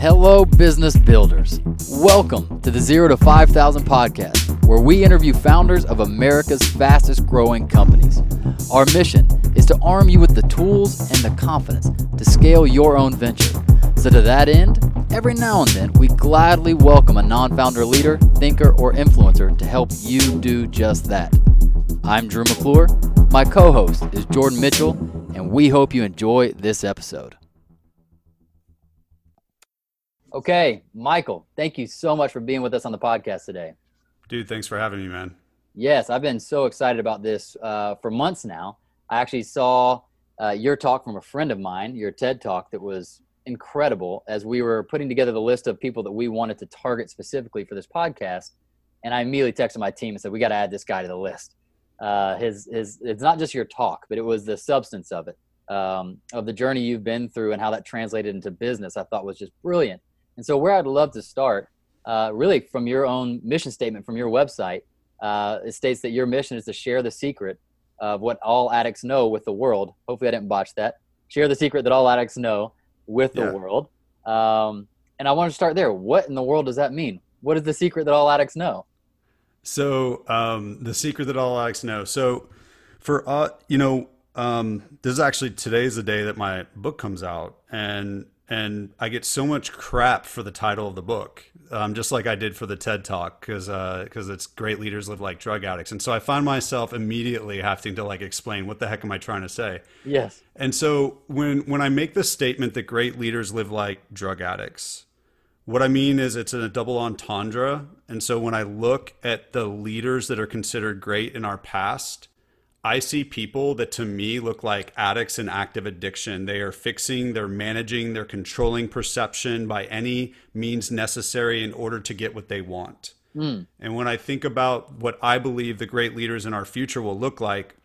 Hello, business builders. Welcome to the Zero to 5,000 podcast, where we interview founders of America's fastest growing companies. Our mission is to arm you with the tools and the confidence to scale your own venture. So, to that end, every now and then we gladly welcome a non founder leader, thinker, or influencer to help you do just that. I'm Drew McClure. My co host is Jordan Mitchell, and we hope you enjoy this episode. Okay, Michael, thank you so much for being with us on the podcast today. Dude, thanks for having me, man. Yes, I've been so excited about this uh, for months now. I actually saw uh, your talk from a friend of mine, your TED talk, that was incredible as we were putting together the list of people that we wanted to target specifically for this podcast. And I immediately texted my team and said, "We got to add this guy to the list." Uh, his his it's not just your talk, but it was the substance of it, um, of the journey you've been through and how that translated into business. I thought was just brilliant. And so, where I'd love to start, uh, really from your own mission statement from your website, uh, it states that your mission is to share the secret of what all addicts know with the world. Hopefully, I didn't botch that. Share the secret that all addicts know with the yeah. world. Um, and I want to start there. What in the world does that mean? What is the secret that all addicts know? So, um, the secret that all addicts know. So, for uh, you know, um, this is actually today's the day that my book comes out, and and I get so much crap for the title of the book, um, just like I did for the TED Talk, because because uh, it's great leaders live like drug addicts, and so I find myself immediately having to like explain what the heck am I trying to say? Yes. And so when when I make the statement that great leaders live like drug addicts, what I mean is it's a double entendre, and so when I look at the leaders that are considered great in our past I see people that to me look like addicts in active addiction. They are fixing, they're managing, they're controlling perception by any means necessary in order to get what they want. Mm. And when I think about what I believe the great leaders in our future will look like,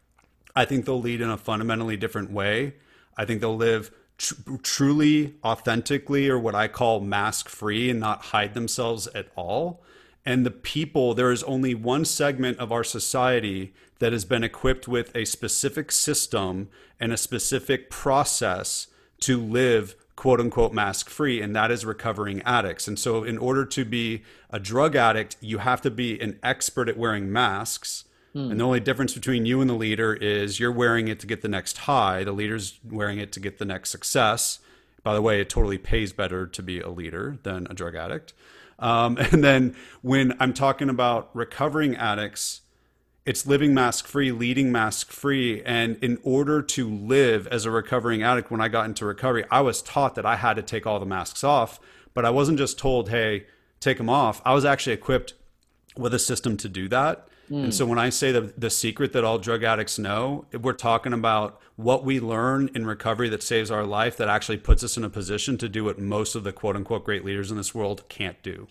I think they'll lead in a fundamentally different way. I think they'll live tr- truly, authentically, or what I call mask free and not hide themselves at all and the people, there is only one segment of our society that has been equipped with a specific system and a specific process to live quote unquote mask free, and that is recovering addicts. And so, in order to be a drug addict, you have to be an expert at wearing masks. Hmm. And the only difference between you and the leader is you're wearing it to get the next high, the leader's wearing it to get the next success. By the way, it totally pays better to be a leader than a drug addict. Um, and then when I'm talking about recovering addicts, it's living mask free, leading mask free. And in order to live as a recovering addict, when I got into recovery, I was taught that I had to take all the masks off, but I wasn't just told, hey, take them off. I was actually equipped with a system to do that. Mm. And so when I say the, the secret that all drug addicts know, we're talking about what we learn in recovery that saves our life that actually puts us in a position to do what most of the quote unquote great leaders in this world can't do.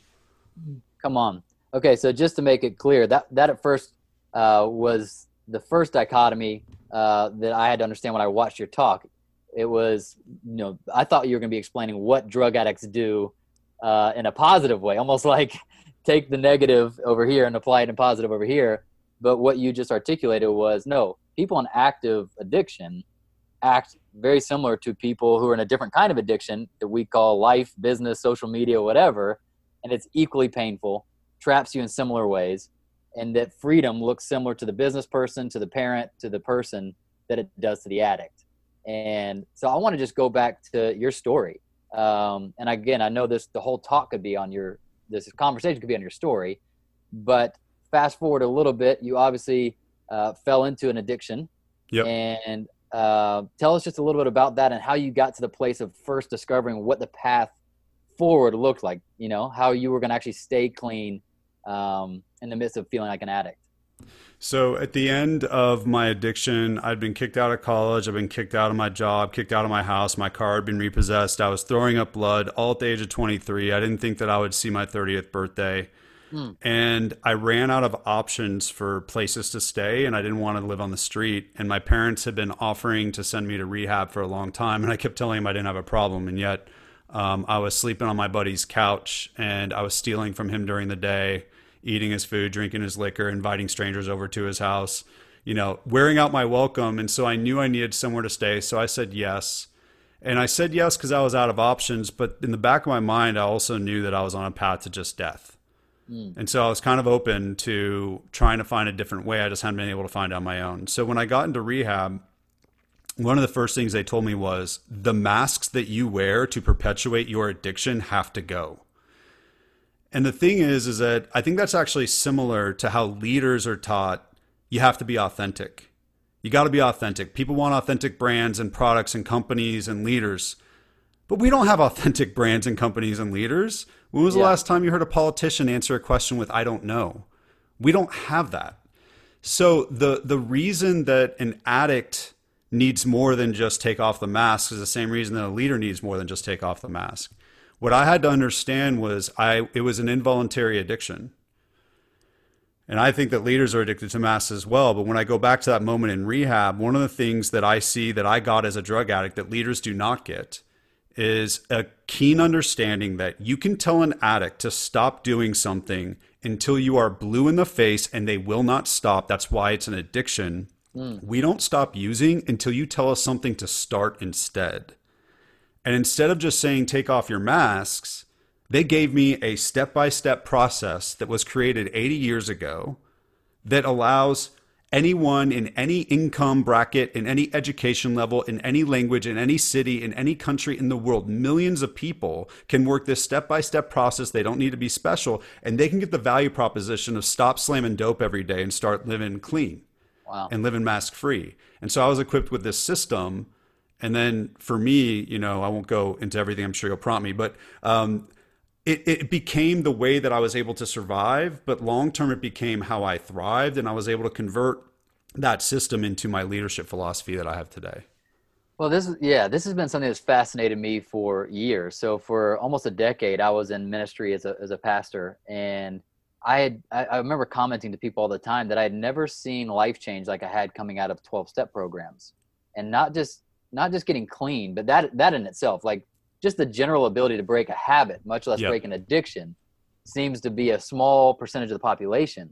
Come on. Okay, so just to make it clear, that, that at first uh, was the first dichotomy uh, that I had to understand when I watched your talk. It was, you know, I thought you were going to be explaining what drug addicts do uh, in a positive way, almost like take the negative over here and apply it in positive over here. But what you just articulated was no, people in active addiction act very similar to people who are in a different kind of addiction that we call life, business, social media, whatever. And it's equally painful, traps you in similar ways. And that freedom looks similar to the business person, to the parent, to the person that it does to the addict. And so I want to just go back to your story. Um, and again, I know this, the whole talk could be on your this conversation could be on your story. But fast forward a little bit, you obviously uh, fell into an addiction. Yep. And uh, tell us just a little bit about that and how you got to the place of first discovering what the path forward looked like. You know, how you were going to actually stay clean um, in the midst of feeling like an addict. So at the end of my addiction, I'd been kicked out of college. I've been kicked out of my job, kicked out of my house. My car had been repossessed. I was throwing up blood all at the age of 23. I didn't think that I would see my 30th birthday. Mm. And I ran out of options for places to stay, and I didn't want to live on the street. And my parents had been offering to send me to rehab for a long time, and I kept telling them I didn't have a problem. And yet, um, I was sleeping on my buddy's couch, and I was stealing from him during the day eating his food, drinking his liquor, inviting strangers over to his house, you know, wearing out my welcome. And so I knew I needed somewhere to stay. So I said yes. And I said yes because I was out of options, but in the back of my mind, I also knew that I was on a path to just death. Mm. And so I was kind of open to trying to find a different way. I just hadn't been able to find on my own. So when I got into rehab, one of the first things they told me was the masks that you wear to perpetuate your addiction have to go. And the thing is, is that I think that's actually similar to how leaders are taught you have to be authentic. You got to be authentic. People want authentic brands and products and companies and leaders. But we don't have authentic brands and companies and leaders. When was yeah. the last time you heard a politician answer a question with I don't know? We don't have that. So the the reason that an addict needs more than just take off the mask is the same reason that a leader needs more than just take off the mask. What I had to understand was I it was an involuntary addiction. And I think that leaders are addicted to masks as well. But when I go back to that moment in rehab, one of the things that I see that I got as a drug addict that leaders do not get is a keen understanding that you can tell an addict to stop doing something until you are blue in the face and they will not stop. That's why it's an addiction. Mm. We don't stop using until you tell us something to start instead. And instead of just saying, take off your masks, they gave me a step by step process that was created 80 years ago that allows anyone in any income bracket, in any education level, in any language, in any city, in any country in the world, millions of people can work this step by step process. They don't need to be special, and they can get the value proposition of stop slamming dope every day and start living clean wow. and living mask free. And so I was equipped with this system. And then for me, you know, I won't go into everything. I'm sure you'll prompt me, but um, it, it became the way that I was able to survive, but long term, it became how I thrived, and I was able to convert that system into my leadership philosophy that I have today. Well, this is yeah, this has been something that's fascinated me for years. So for almost a decade, I was in ministry as a as a pastor, and I had I remember commenting to people all the time that I had never seen life change like I had coming out of twelve step programs, and not just not just getting clean, but that that in itself, like just the general ability to break a habit, much less yep. break an addiction, seems to be a small percentage of the population.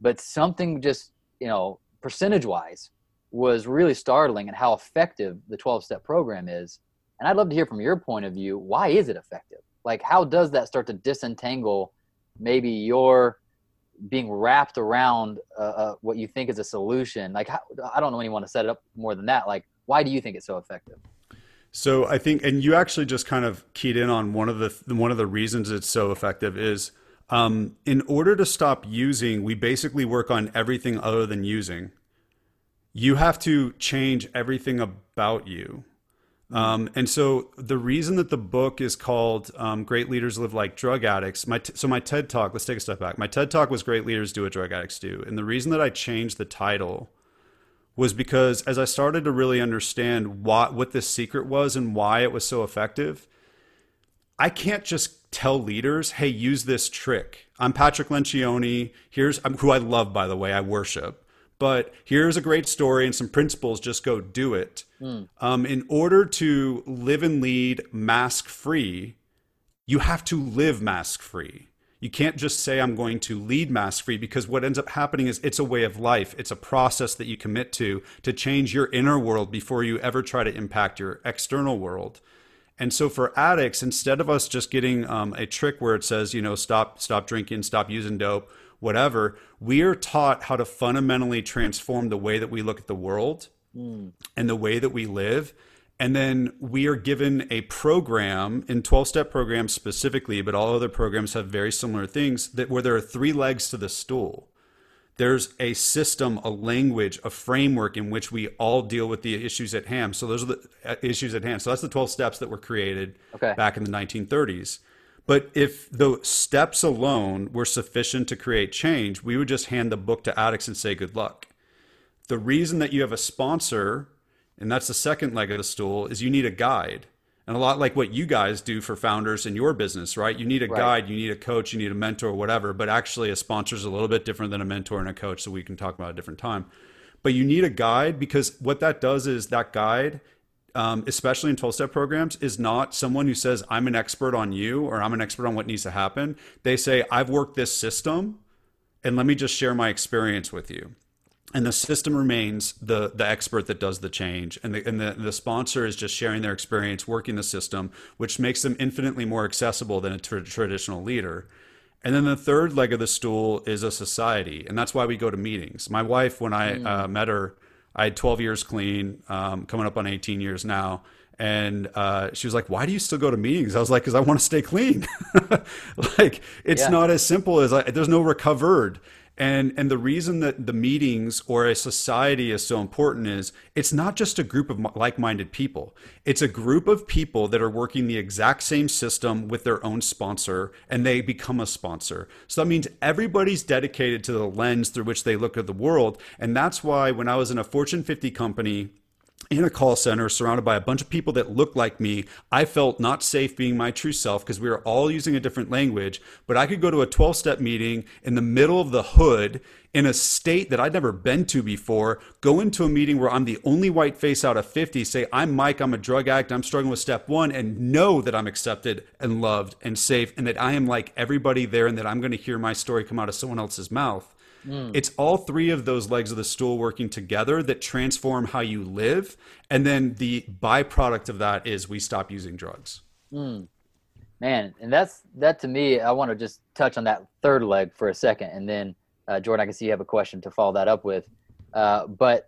But something just, you know, percentage wise was really startling and how effective the 12 step program is. And I'd love to hear from your point of view why is it effective? Like, how does that start to disentangle maybe your being wrapped around uh, uh, what you think is a solution? Like, how, I don't know anyone to set it up more than that. Like, why do you think it's so effective? So I think, and you actually just kind of keyed in on one of the one of the reasons it's so effective is um, in order to stop using, we basically work on everything other than using. You have to change everything about you. Um, and so the reason that the book is called um, "Great Leaders Live Like Drug Addicts," my t- so my TED talk. Let's take a step back. My TED talk was "Great Leaders Do What Drug Addicts Do," and the reason that I changed the title was because as I started to really understand what what this secret was and why it was so effective, I can't just tell leaders, "Hey, use this trick." I'm Patrick Lencioni. Here's who I love, by the way. I worship, but here's a great story and some principles. Just go do it. Mm. Um, in order to live and lead mask free, you have to live mask free. You can't just say, I'm going to lead mask free because what ends up happening is it's a way of life. It's a process that you commit to to change your inner world before you ever try to impact your external world. And so for addicts, instead of us just getting um, a trick where it says, you know, stop, stop drinking, stop using dope, whatever, we are taught how to fundamentally transform the way that we look at the world mm. and the way that we live and then we are given a program in 12 step programs specifically, but all other programs have very similar things that where there are three legs to the stool. There's a system, a language, a framework in which we all deal with the issues at hand. So those are the uh, issues at hand. So that's the 12 steps that were created okay. back in the 1930s. But if the steps alone were sufficient to create change, we would just hand the book to addicts and say good luck. The reason that you have a sponsor and that's the second leg of the stool is you need a guide. And a lot like what you guys do for founders in your business right? You need a right. guide you need a coach you need a mentor whatever. But actually a sponsor is a little bit different than a mentor and a coach so we can talk about a different time. But you need a guide because what that does is that guide um, especially in 12 step programs is not someone who says i'm an expert on you or i'm an expert on what needs to happen. They say i've worked this system and let me just share my experience with you and the system remains the the expert that does the change. And the and the, the sponsor is just sharing their experience working the system which makes them infinitely more accessible than a tra- traditional leader. And then the third leg of the stool is a society. And that's why we go to meetings. My wife when i mm. uh, met her i had 12 years clean um, coming up on 18 years now. And uh, she was like why do you still go to meetings? I was like because i want to stay clean. Like it's yeah. not as simple as I, there's no recovered and and the reason that the meetings or a society is so important is it's not just a group of like-minded people. It's a group of people that are working the exact same system with their own sponsor and they become a sponsor. So that means everybody's dedicated to the lens through which they look at the world and that's why when I was in a Fortune 50 company in a call center surrounded by a bunch of people that looked like me, I felt not safe being my true self because we were all using a different language. But I could go to a 12 step meeting in the middle of the hood in a state that I'd never been to before, go into a meeting where I'm the only white face out of 50, say, I'm Mike, I'm a drug addict, I'm struggling with step one, and know that I'm accepted and loved and safe and that I am like everybody there and that I'm going to hear my story come out of someone else's mouth Mm. It's all three of those legs of the stool working together that transform how you live. And then the byproduct of that is we stop using drugs. Mm. Man, and that's that to me. I want to just touch on that third leg for a second, and then uh, Jordan, I can see you have a question to follow that up with. Uh, but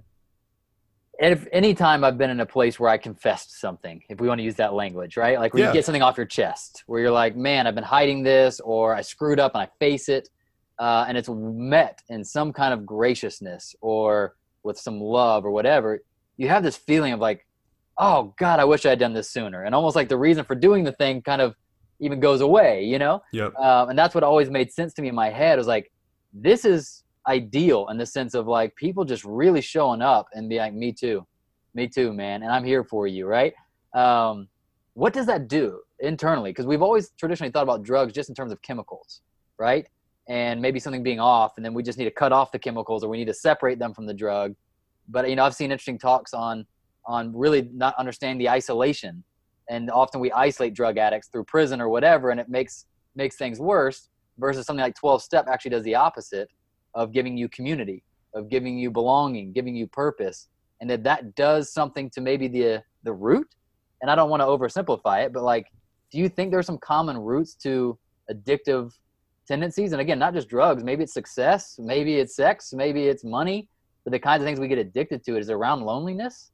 if any time I've been in a place where I confessed something, if we want to use that language, right? Like where yeah. you get something off your chest, where you're like, man, I've been hiding this, or I screwed up and I face it uh, and it's met in some kind of graciousness or with some love or whatever, you have this feeling of like, oh God, I wish I had done this sooner, and almost like the reason for doing the thing kind of even goes away, you know? Yep. Uh, and that's what always made sense to me in my head. Was like, this is ideal in the sense of like people just really showing up and be like, me too, me too, man, and I'm here for you, right? Um, what does that do internally? Because we've always traditionally thought about drugs just in terms of chemicals, right? And maybe something being off and then we just need to cut off the chemicals or we need to separate them from the drug. But you know i've seen interesting talks on on really not understanding the isolation. And often we isolate drug addicts through prison or whatever and it makes makes things worse versus something like 12 step actually does the opposite of giving you community of giving you belonging giving you purpose. And that that does something to maybe the the root. And i don't want to oversimplify it but like do you think there's some common roots to addictive tendencies. And again not just drugs. Maybe it's success. Maybe it's sex. Maybe it's money. But the kinds of things we get addicted to is around loneliness.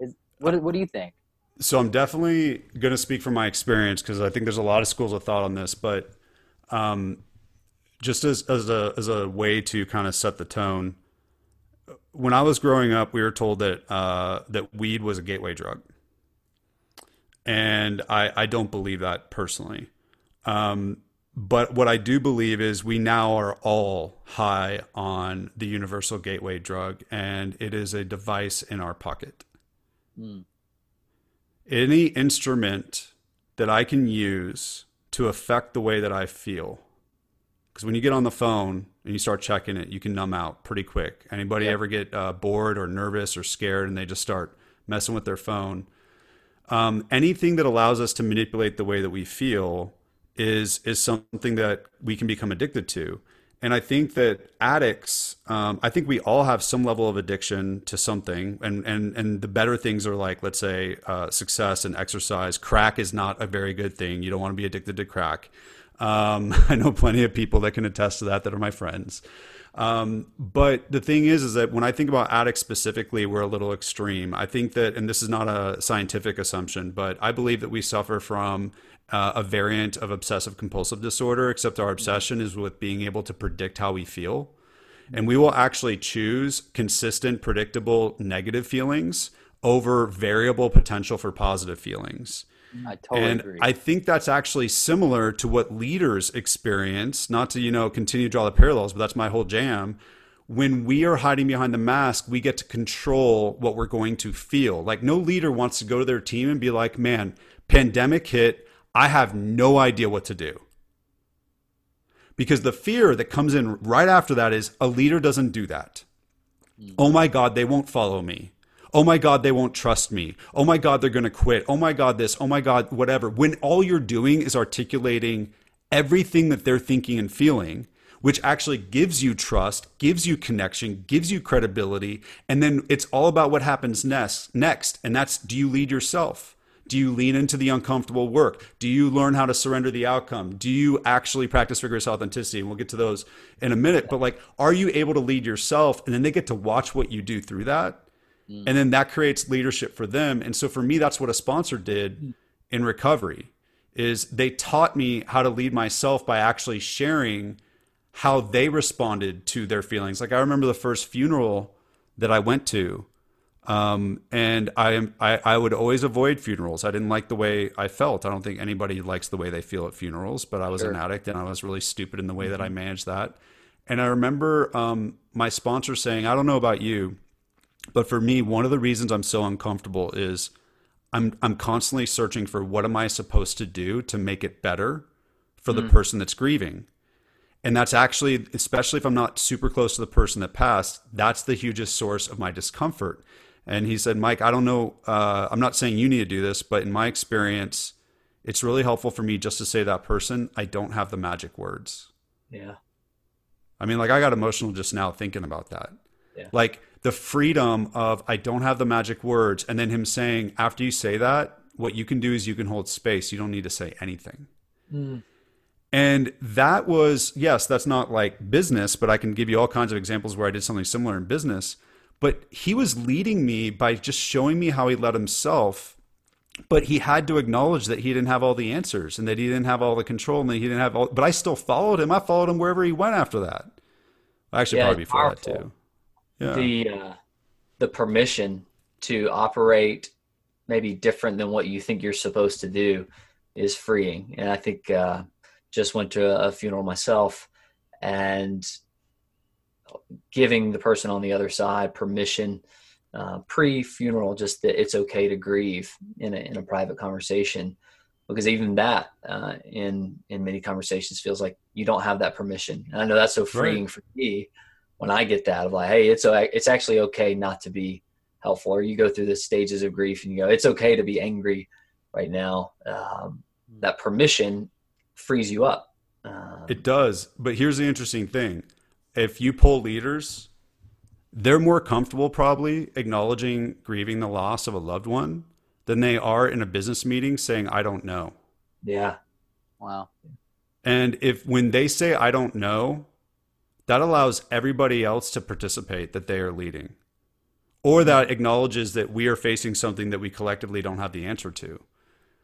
Is what, what do you think? So i'm definitely going to speak from my experience because i think there's a lot of schools of thought on this. But um, just as, as a as a way to kind of set the tone when i was growing up we were told that uh, that weed was a gateway drug. And i i don't believe that personally. Um, but what I do believe is we now are all high on the universal gateway drug, and it is a device in our pocket. Mm. Any instrument that I can use to affect the way that I feel. Because when you get on the phone and you start checking it, you can numb out pretty quick. Anybody yeah. ever get uh, bored or nervous or scared and they just start messing with their phone? Um, anything that allows us to manipulate the way that we feel is is something that we can become addicted to. And I think that addicts, um, I think we all have some level of addiction to something. And and and the better things are like, let's say, uh, success and exercise. Crack is not a very good thing. You don't want to be addicted to crack. Um, I know plenty of people that can attest to that that are my friends. Um, but the thing is, is that when I think about addicts specifically, we're a little extreme. I think that, and this is not a scientific assumption, but I believe that we suffer from uh, a variant of obsessive compulsive disorder, except our obsession is with being able to predict how we feel. And we will actually choose consistent, predictable negative feelings over variable potential for positive feelings. I totally and agree. I think that's actually similar to what leaders experience, not to, you know, continue to draw the parallels, but that's my whole jam. When we are hiding behind the mask, we get to control what we're going to feel. Like no leader wants to go to their team and be like, man, pandemic hit. I have no idea what to do. Because the fear that comes in right after that is a leader doesn't do that. Oh my God, they won't follow me. Oh my God, they won't trust me. Oh my God, they're going to quit. Oh my God, this. Oh my God, whatever. When all you're doing is articulating everything that they're thinking and feeling, which actually gives you trust, gives you connection, gives you credibility. And then it's all about what happens next. Next. And that's do you lead yourself? Do you lean into the uncomfortable work? Do you learn how to surrender the outcome? Do you actually practice rigorous authenticity? And we'll get to those in a minute. But like, are you able to lead yourself? And then they get to watch what you do through that. Mm. And then that creates leadership for them. And so for me, that's what a sponsor did mm. in recovery is they taught me how to lead myself by actually sharing how they responded to their feelings. Like I remember the first funeral that I went to um, and I am I, I would always avoid funerals. I didn't like the way I felt. I don't think anybody likes the way they feel at funerals, but I was sure. an addict and I was really stupid in the way that I mm-hmm. managed that. And I remember um, my sponsor saying, I don't know about you, but for me, one of the reasons I'm so uncomfortable is I'm I'm constantly searching for what am I supposed to do to make it better for the mm. person that's grieving. And that's actually, especially if I'm not super close to the person that passed, that's the hugest source of my discomfort and he said, Mike, I don't know. Uh, I'm not saying you need to do this, but in my experience, it's really helpful for me just to say that person, I don't have the magic words. Yeah. I mean, like I got emotional just now thinking about that. Yeah. Like the freedom of I don't have the magic words. And then him saying, after you say that, what you can do is you can hold space. You don't need to say anything. Mm. And that was, yes, that's not like business, but I can give you all kinds of examples where I did something similar in business but he was leading me by just showing me how he led himself. But he had to acknowledge that he didn't have all the answers and that he didn't have all the control and that he didn't have all. But I still followed him. I followed him wherever he went after that. I actually, yeah, probably before powerful. that too. Yeah. The uh, the permission to operate maybe different than what you think you're supposed to do is freeing. And I think uh, just went to a funeral myself, and giving the person on the other side permission uh, pre-funeral just that it's okay to grieve in a, in a private conversation. Because even that uh, in in many conversations feels like you don't have that permission. And i know that's so freeing right. for me when i get that of like hey it's it's actually okay not to be helpful or you go through the stages of grief and you go it's okay to be angry right now. Um, that permission frees you up. Um, it does. But here's the interesting thing if you pull leaders, they're more comfortable probably acknowledging grieving the loss of a loved one than they are in a business meeting saying, I don't know. Yeah. Wow. And if when they say, I don't know, that allows everybody else to participate that they are leading, or that acknowledges that we are facing something that we collectively don't have the answer to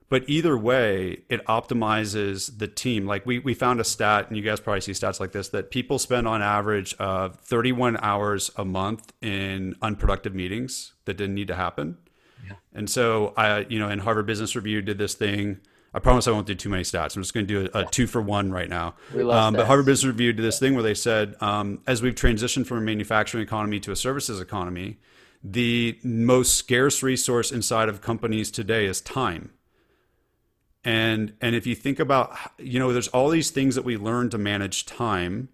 but either way it optimizes the team like we, we found a stat and you guys probably see stats like this that people spend on average uh, 31 hours a month in unproductive meetings that didn't need to happen yeah. and so i you know in harvard business review did this thing I promise I won't do too many stats. I'm just going to do a, a two for one right now. Um, but Harvard Business Review did this thing where they said, um, as we've transitioned from a manufacturing economy to a services economy, the most scarce resource inside of companies today is time and and if you think about you know there's all these things that we learn to manage time.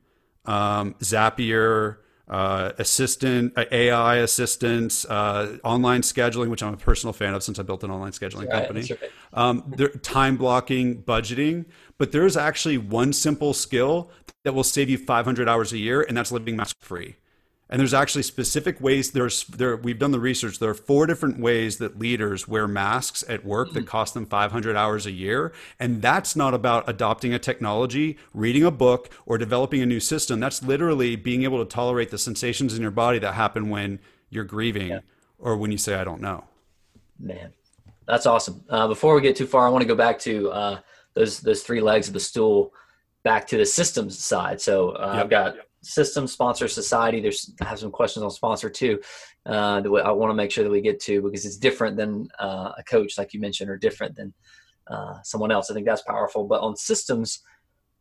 Um, zapier uh, assistant uh, ai assistants uh, online scheduling which i'm a personal fan of since i built an online scheduling right, company. right. um, time blocking budgeting. But there's actually one simple skill that will save you 500 hours a year and that's living mask free and there's actually specific ways there's there we've done the research. There are four different ways that leaders wear masks at work that cost them 500 hours a year. And that's not about adopting a technology reading a book or developing a new system. That's literally being able to tolerate the sensations in your body that happen when you're grieving yeah. or when you say i don't know. Man that's awesome. Uh, before we get too far i want to go back to uh, those those three legs of the stool back to the systems side. So uh, yep. i've got system sponsor society. There's I have some questions on sponsor too uh, that i want to make sure that we get to because it's different than uh, a coach like you mentioned or different than uh, someone else. I think that's powerful. But on systems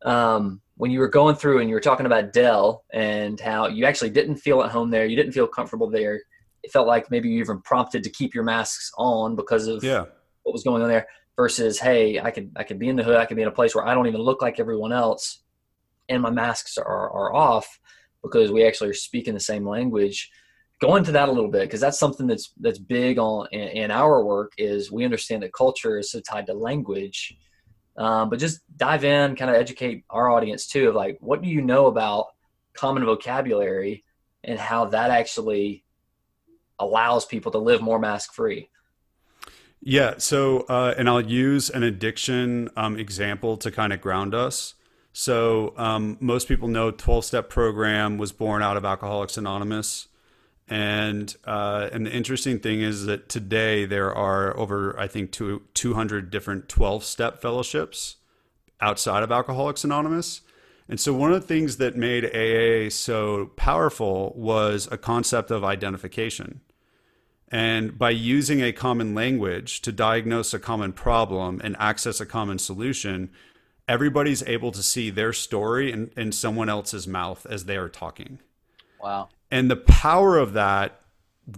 um, when you were going through and you were talking about dell and how you actually didn't feel at home there you didn't feel comfortable there it felt like maybe you even prompted to keep your masks on because of yeah. what was going on there versus hey i could i could be in the hood i could be in a place where i don't even look like everyone else and my masks are, are off because we actually are speaking the same language go into that a little bit because that's something that's that's big on in, in, our work is we understand that culture is so tied to language Um, but just dive in, kind of educate our audience too of like, what do you know about common vocabulary and how that actually allows people to live more mask free? Yeah. So, uh, and I'll use an addiction um, example to kind of ground us. So, um, most people know 12 step program was born out of Alcoholics Anonymous. And uh, and the interesting thing is that today there are over I think two, 200 different 12 step fellowships outside of Alcoholics Anonymous. And so one of the things that made AA so powerful was a concept of identification. And by using a common language to diagnose a common problem and access a common solution, everybody's able to see their story in, in someone else's mouth as they are talking. Wow. And the power of that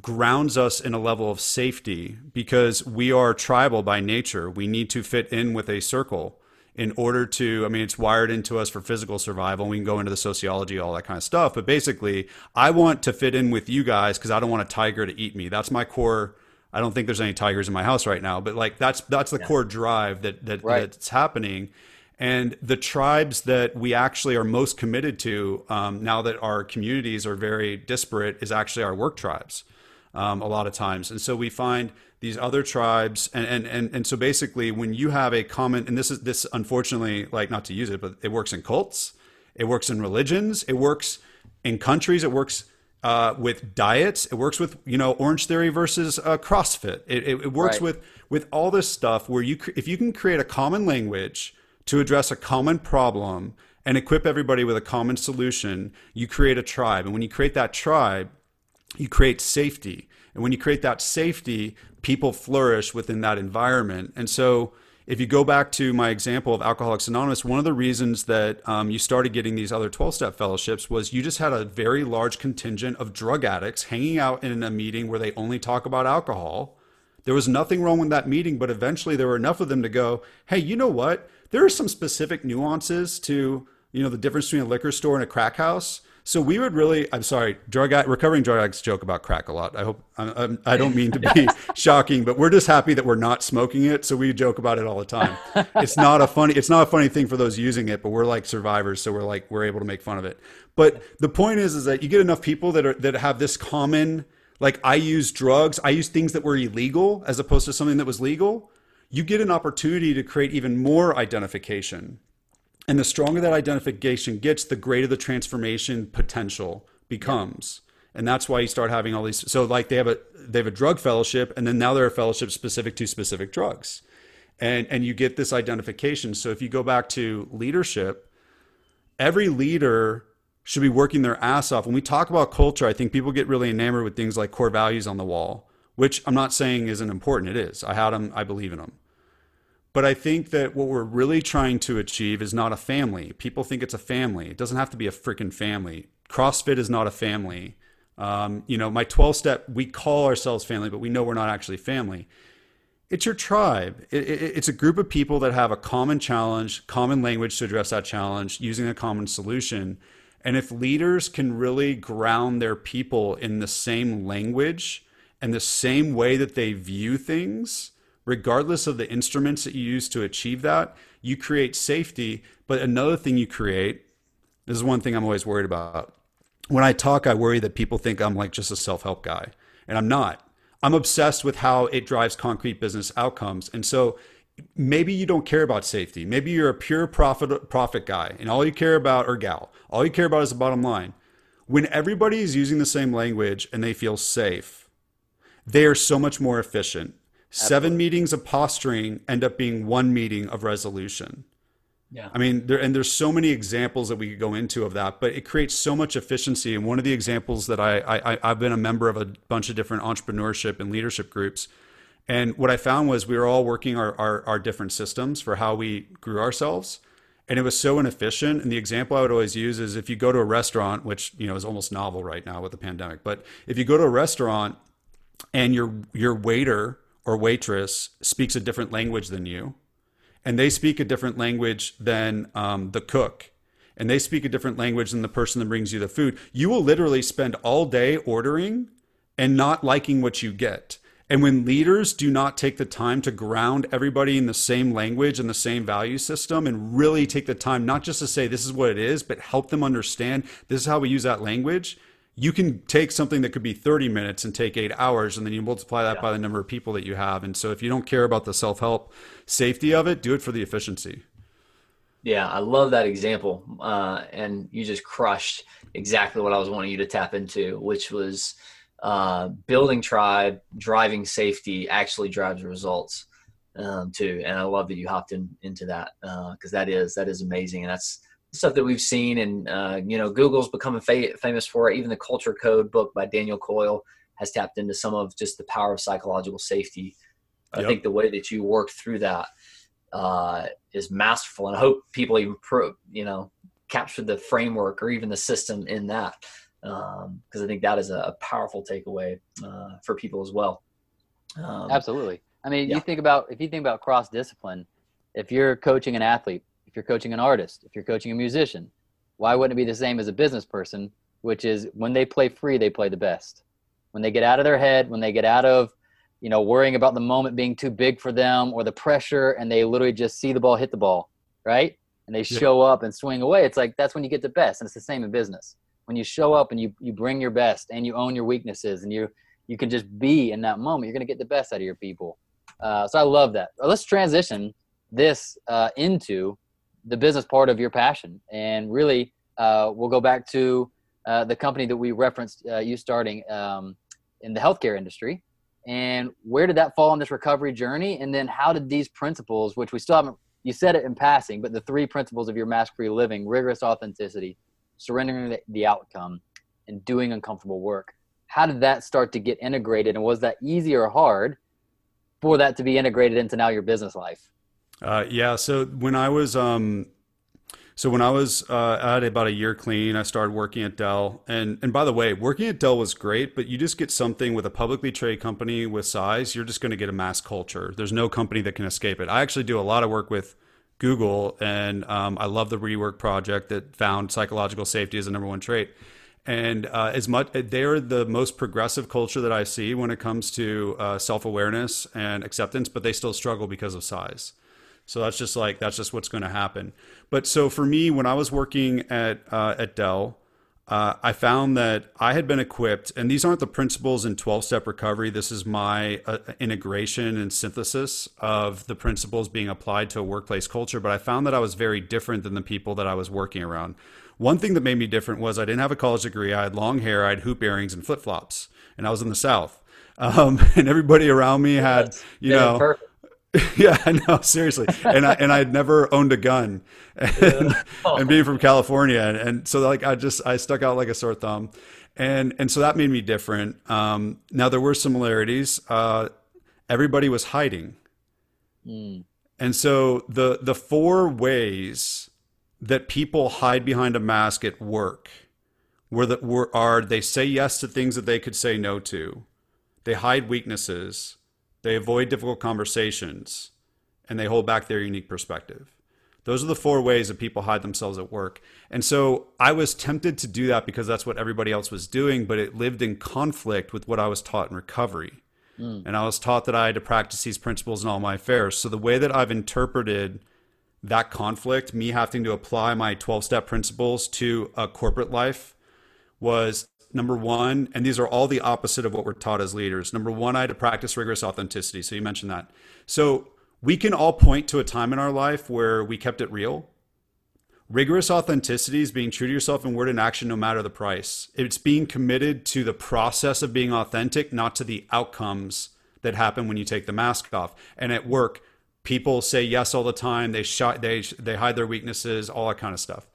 grounds us in a level of safety because we are tribal by nature. We need to fit in with a circle in order to, I mean, it's wired into us for physical survival. We can go into the sociology, all that kind of stuff. But basically, I want to fit in with you guys because I don't want a tiger to eat me. That's my core. I don't think there's any tigers in my house right now, but like that's that's the yeah. core drive that that right. that's happening. And the tribes that we actually are most committed to um, now that our communities are very disparate is actually our work tribes um, a lot of times. And so we find these other tribes and, and, and, and so basically when you have a common and this is this unfortunately like not to use it but it works in cults it works in religions it works in countries it works uh, with diets it works with you know orange theory versus uh, crossfit it, it, it works right. with with all this stuff where you if you can create a common language to address a common problem and equip everybody with a common solution, you create a tribe. And when you create that tribe, you create safety. And when you create that safety, people flourish within that environment. And so, if you go back to my example of Alcoholics Anonymous, one of the reasons that um, you started getting these other 12 step fellowships was you just had a very large contingent of drug addicts hanging out in a meeting where they only talk about alcohol. There was nothing wrong with that meeting, but eventually there were enough of them to go, hey, you know what? There are some specific nuances to you know the difference between a liquor store and a crack house. So we would really, I'm sorry, drug recovering drug addicts joke about crack a lot. I hope I, I don't mean to be shocking, but we're just happy that we're not smoking it, so we joke about it all the time. It's not a funny, it's not a funny thing for those using it, but we're like survivors, so we're like we're able to make fun of it. But the point is, is that you get enough people that are that have this common, like I use drugs, I use things that were illegal as opposed to something that was legal you get an opportunity to create even more identification. And the stronger that identification gets, the greater the transformation potential becomes. And that's why you start having all these. So, like they have a they have a drug fellowship, and then now they're a fellowship specific to specific drugs, and and you get this identification. So, if you go back to leadership, every leader should be working their ass off. When we talk about culture, I think people get really enamored with things like core values on the wall which I'm not saying isn't important. It is. I had them, I believe in them. But I think that what we're really trying to achieve is not a family. People think it's a family. It doesn't have to be a freaking family. CrossFit is not a family. Um, you know, my 12 step, we call ourselves family, but we know we're not actually family. It's your tribe. It, it, it's a group of people that have a common challenge, common language to address that challenge, using a common solution. And if leaders can really ground their people in the same language, and the same way that they view things, regardless of the instruments that you use to achieve that, you create safety. But another thing you create, this is one thing I'm always worried about. When I talk, I worry that people think I'm like just a self help guy, and I'm not. I'm obsessed with how it drives concrete business outcomes. And so maybe you don't care about safety. Maybe you're a pure profit profit guy and all you care about or gal, all you care about is the bottom line. When everybody is using the same language and they feel safe, they are so much more efficient. Absolutely. Seven meetings of posturing end up being one meeting of resolution. Yeah. I mean, there, and there's so many examples that we could go into of that, but it creates so much efficiency. And one of the examples that I, I I've been a member of a bunch of different entrepreneurship and leadership groups, and what I found was we were all working our, our, our different systems for how we grew ourselves, and it was so inefficient. And the example I would always use is if you go to a restaurant, which you know is almost novel right now with the pandemic, but if you go to a restaurant and your your waiter or waitress speaks a different language than you, and they speak a different language than um, the cook, and they speak a different language than the person that brings you the food, you will literally spend all day ordering and not liking what you get. And when leaders do not take the time to ground everybody in the same language and the same value system and really take the time not just to say this is what it is, but help them understand this is how we use that language, you can take something that could be 30 minutes and take eight hours, and then you multiply that yeah. by the number of people that you have. And so if you don't care about the self help safety of it, do it for the efficiency. Yeah, I love that example. Uh, and you just crushed exactly what I was wanting you to tap into, which was uh, building tribe, driving safety actually drives results um, too. And I love that you hopped in, into that because uh, that is that is amazing, and that's stuff that we've seen. And uh, you know, Google's becoming fa- famous for it. Even the Culture Code book by Daniel Coyle has tapped into some of just the power of psychological safety. Yep. I think the way that you work through that uh, is masterful, and I hope people even pro, you know capture the framework or even the system in that because um, I think that is a, powerful takeaway uh, for people as well. Um, Absolutely. I mean, yeah. you think about if you think about cross discipline, if you're coaching an athlete, if you're coaching an artist, if you're coaching a musician, why wouldn't it be the same as a business person? Which is when they play free, they play the best. When they get out of their head, when they get out of you know worrying about the moment being too big for them or the pressure, and they literally just see the ball hit the ball, right? And they show up and swing away. It's like that's when you get the best, and it's the same in business when you show up and you you bring your best and you own your weaknesses and you you can just be in that moment you're going to get the best out of your people uh, so i love that let's transition this uh, into the business part of your passion and really uh, we'll go back to uh, the company that we referenced uh, you starting um, in the healthcare industry and where did that fall on this recovery journey and then how did these principles which we still haven't you said it in passing but the three principles of your mask free living rigorous authenticity surrendering the, the outcome, and doing uncomfortable work. How did that start to get integrated, and was that easy or hard for that to be integrated into now your business life? Uh, yeah. So when I was um, so when I was uh, at about a year clean, I started working at Dell. And and by the way, working at Dell was great, but you just get something with a publicly traded company with size, you're just going to get a mass culture. There's no company that can escape it. I actually do a lot of work with Google, and um, I love the rework project that found psychological safety as the number one trait. And uh, as much they're the most progressive culture that I see when it comes to uh, self awareness and acceptance, but they still struggle because of size. So that's just like that's just what's going to happen. But so for me, when I was working at uh, at Dell, uh, I found that I had been equipped, and these aren't the principles in 12 step recovery. This is my uh, integration and synthesis of the principles being applied to a workplace culture. But I found that I was very different than the people that I was working around. One thing that made me different was I didn't have a college degree. I had long hair, I had hoop earrings and flip flops, and I was in the South. Um, and everybody around me had, you know, perfect. yeah, I know, seriously. And I and I'd never owned a gun, and, yeah. oh. and being from California, and, and, so like I just I stuck out like a sore thumb, and and so that made me different. Um, now there were similarities. Uh, everybody was hiding, mm. and so the the four ways that people hide behind a mask at work were that were are they say yes to things that they could say no to, they hide weaknesses they avoid difficult conversations, and they hold back their unique perspective. Those are the four ways that people hide themselves at work. And so I was tempted to do that because that's what everybody else was doing, but it lived in conflict with what I was taught in recovery. Mm. And I was taught that I had to practice these principles in all my affairs. So the way that I've interpreted that conflict, me having to apply my 12 step principles to a corporate life, was number one, and these are all the opposite of what we're taught as leaders. Number one, I had to practice rigorous authenticity. So you mentioned that. So we can all point to a time in our life where we kept it real. Rigorous authenticity is being true to yourself in word and action, no matter the price. It's being committed to the process of being authentic, not to the outcomes that happen when you take the mask off. And at work, people say yes all the time. They sh- they they hide their weaknesses, all that kind of stuff.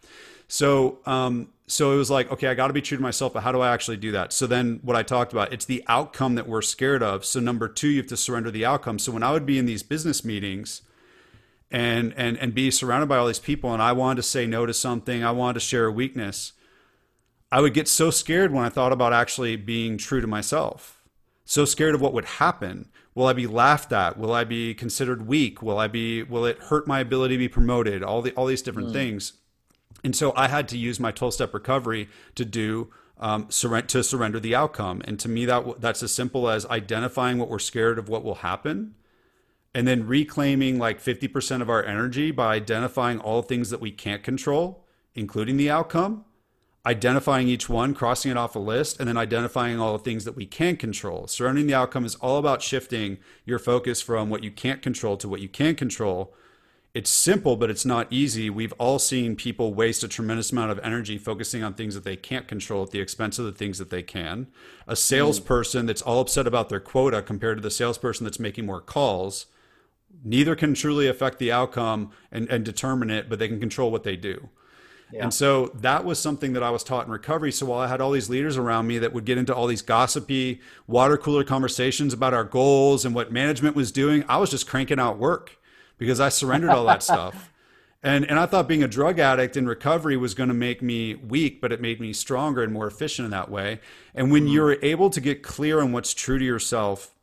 So um, so it was like, okay, I got to be true to myself, but how do I actually do that? So then what I talked about, it's the outcome that we're scared of. So number two, you have to surrender the outcome. So when I would be in these business meetings and and and be surrounded by all these people and I wanted to say no to something, I wanted to share a weakness, I would get so scared when I thought about actually being true to myself. So scared of what would happen. Will I be laughed at? Will I be considered weak? Will I be will it hurt my ability to be promoted? All the all these different mm. things And so I had to use my 12 step recovery to do um, to surrender the outcome. And to me, that that's as simple as identifying what we're scared of what will happen, and then reclaiming like 50% of our energy by identifying all things that we can't control, including the outcome, identifying each one, crossing it off a list, and then identifying all the things that we can control. Surrendering the outcome is all about shifting your focus from what you can't control to what you can control it's simple, but it's not easy. We've all seen people waste a tremendous amount of energy focusing on things that they can't control at the expense of the things that they can. A salesperson that's all upset about their quota compared to the salesperson that's making more calls, neither can truly affect the outcome and, and determine it, but they can control what they do. Yeah. And so that was something that I was taught in recovery. So while I had all these leaders around me that would get into all these gossipy water cooler conversations about our goals and what management was doing, I was just cranking out work because I surrendered all that stuff. And, and I thought being a drug addict in recovery was going to make me weak, but it made me stronger and more efficient in that way. And when mm-hmm. you're able to get clear on what's true to yourself,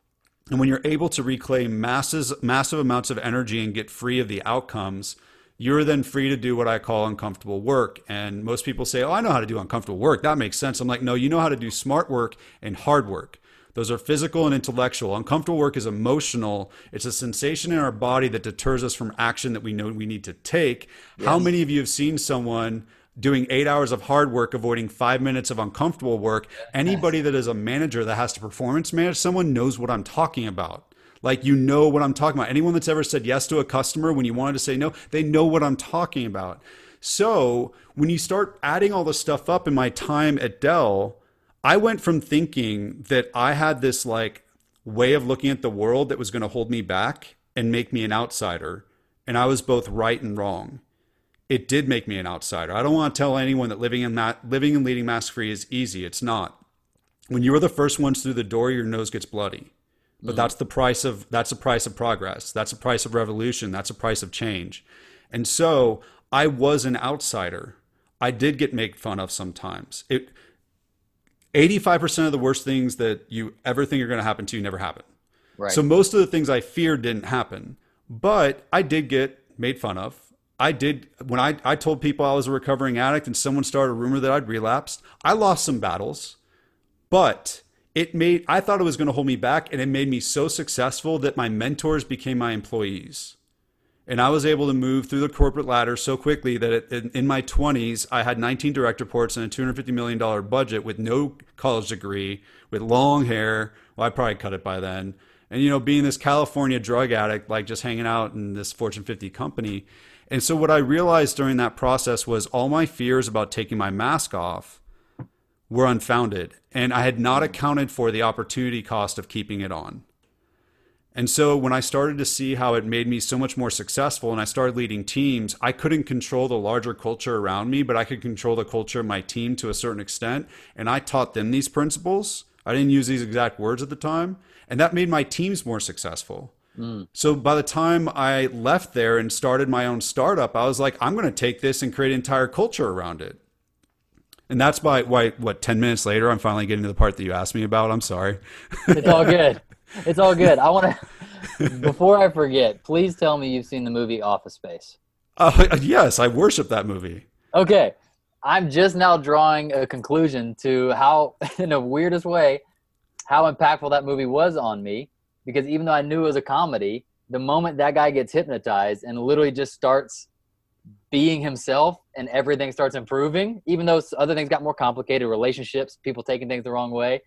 and when you're able to reclaim masses, massive amounts of energy and get free of the outcomes, you're then free to do what I call uncomfortable work. And most people say, Oh, I know how to do uncomfortable work. That makes sense. I'm like, No, you know how to do smart work and hard work. Those are physical and intellectual. Uncomfortable work is emotional. It's a sensation in our body that deters us from action that we know we need to take. Yes. How many of you have seen someone doing eight hours of hard work, avoiding five minutes of uncomfortable work? Anybody that is a manager that has to performance manage someone knows what I'm talking about. Like, you know what I'm talking about. Anyone that's ever said yes to a customer when you wanted to say no, they know what I'm talking about. So, when you start adding all the stuff up in my time at Dell, I went from thinking that I had this like way of looking at the world that was going to hold me back and make me an outsider. And I was both right and wrong. It did make me an outsider. I don't want to tell anyone that living in that living and leading mask free is easy. It's not. When you are the first ones through the door, your nose gets bloody. But mm. that's the price of that's the price of progress. That's the price of revolution. That's the price of change. And so I was an outsider. I did get made fun of sometimes. It 85% of the worst things that you ever think are going to happen to you never happen. Right. So most of the things I feared didn't happen, but I did get made fun of. I did when I, I told people I was a recovering addict and someone started a rumor that I'd relapsed. I lost some battles, but it made I thought it was going to hold me back and it made me so successful that my mentors became my employees and I was able to move through the corporate ladder so quickly that it, in, in, my 20s, I had 19 direct reports and a $250 million budget with no college degree, with long hair. Well, I probably cut it by then. And, you know, being this California drug addict, like just hanging out in this Fortune 50 company. And so, what I realized during that process was all my fears about taking my mask off were unfounded. And I had not accounted for the opportunity cost of keeping it on. And so when I started to see how it made me so much more successful and I started leading teams, I couldn't control the larger culture around me, but I could control the culture of my team to a certain extent. And I taught them these principles. I didn't use these exact words at the time. And that made my teams more successful. Mm. So by the time I left there and started my own startup, I was like, I'm going to take this and create an entire culture around it. And that's by why what 10 minutes later I'm finally getting to the part that you asked me about. I'm sorry. It's all good. It's all good. I want to, before I forget, please tell me you've seen the movie Office Space. Uh, yes, I worship that movie. Okay. I'm just now drawing a conclusion to how, in the weirdest way, how impactful that movie was on me. Because even though I knew it was a comedy, the moment that guy gets hypnotized and literally just starts being himself and everything starts improving, even though other things got more complicated, relationships, people taking things the wrong way,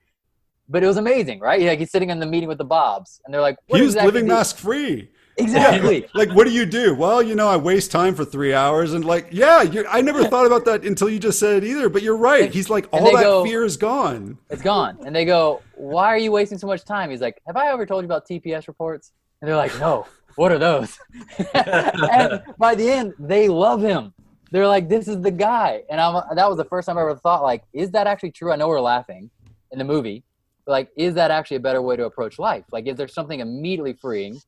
but it was amazing, right? Like he's sitting in the meeting with the Bobs, and they're like, "He was exactly living mask free." Exactly. Yeah. Like, what do you do? Well, you know, I waste time for three hours, and like, yeah, I never thought about that until you just said it either. But you're right. He's like, all that go, fear is gone. It's gone. And they go, "Why are you wasting so much time?" He's like, "Have I ever told you about TPS reports?" And they're like, "No." What are those? and by the end, they love him. They're like, "This is the guy." And I'm, that was the first time I ever thought, like, is that actually true? I know we're laughing in the movie, like is that actually a better way to approach life like is there something immediately freeing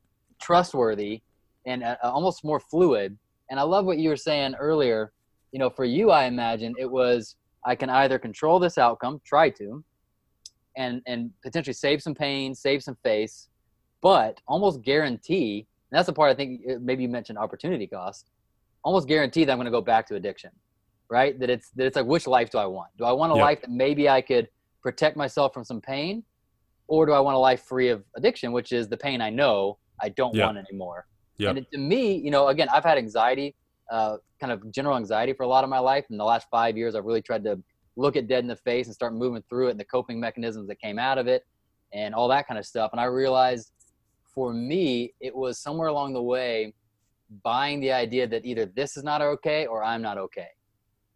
trustworthy and uh, almost more fluid and i love what you were saying earlier you know for you i imagine it was i can either control this outcome try to and and potentially save some pain save some face but almost guarantee and that's the part i think uh, maybe you mentioned opportunity cost almost guarantee that i'm going to go back to addiction right? That it's that it's like which life do I want? Do I want a Yep. life that maybe I could protect myself from some pain, or do I want a life free of addiction, which is the pain I know I don't Yep. want anymore? Yep. And it, to me, you know, again, I've had anxiety, uh, kind of general anxiety for a lot of my life. In the last five years, I've really tried to look it dead in the face and start moving through it and the coping mechanisms that came out of it and all that kind of stuff. And I realized for me, it was somewhere along the way buying the idea that either this is not okay or I'm not okay,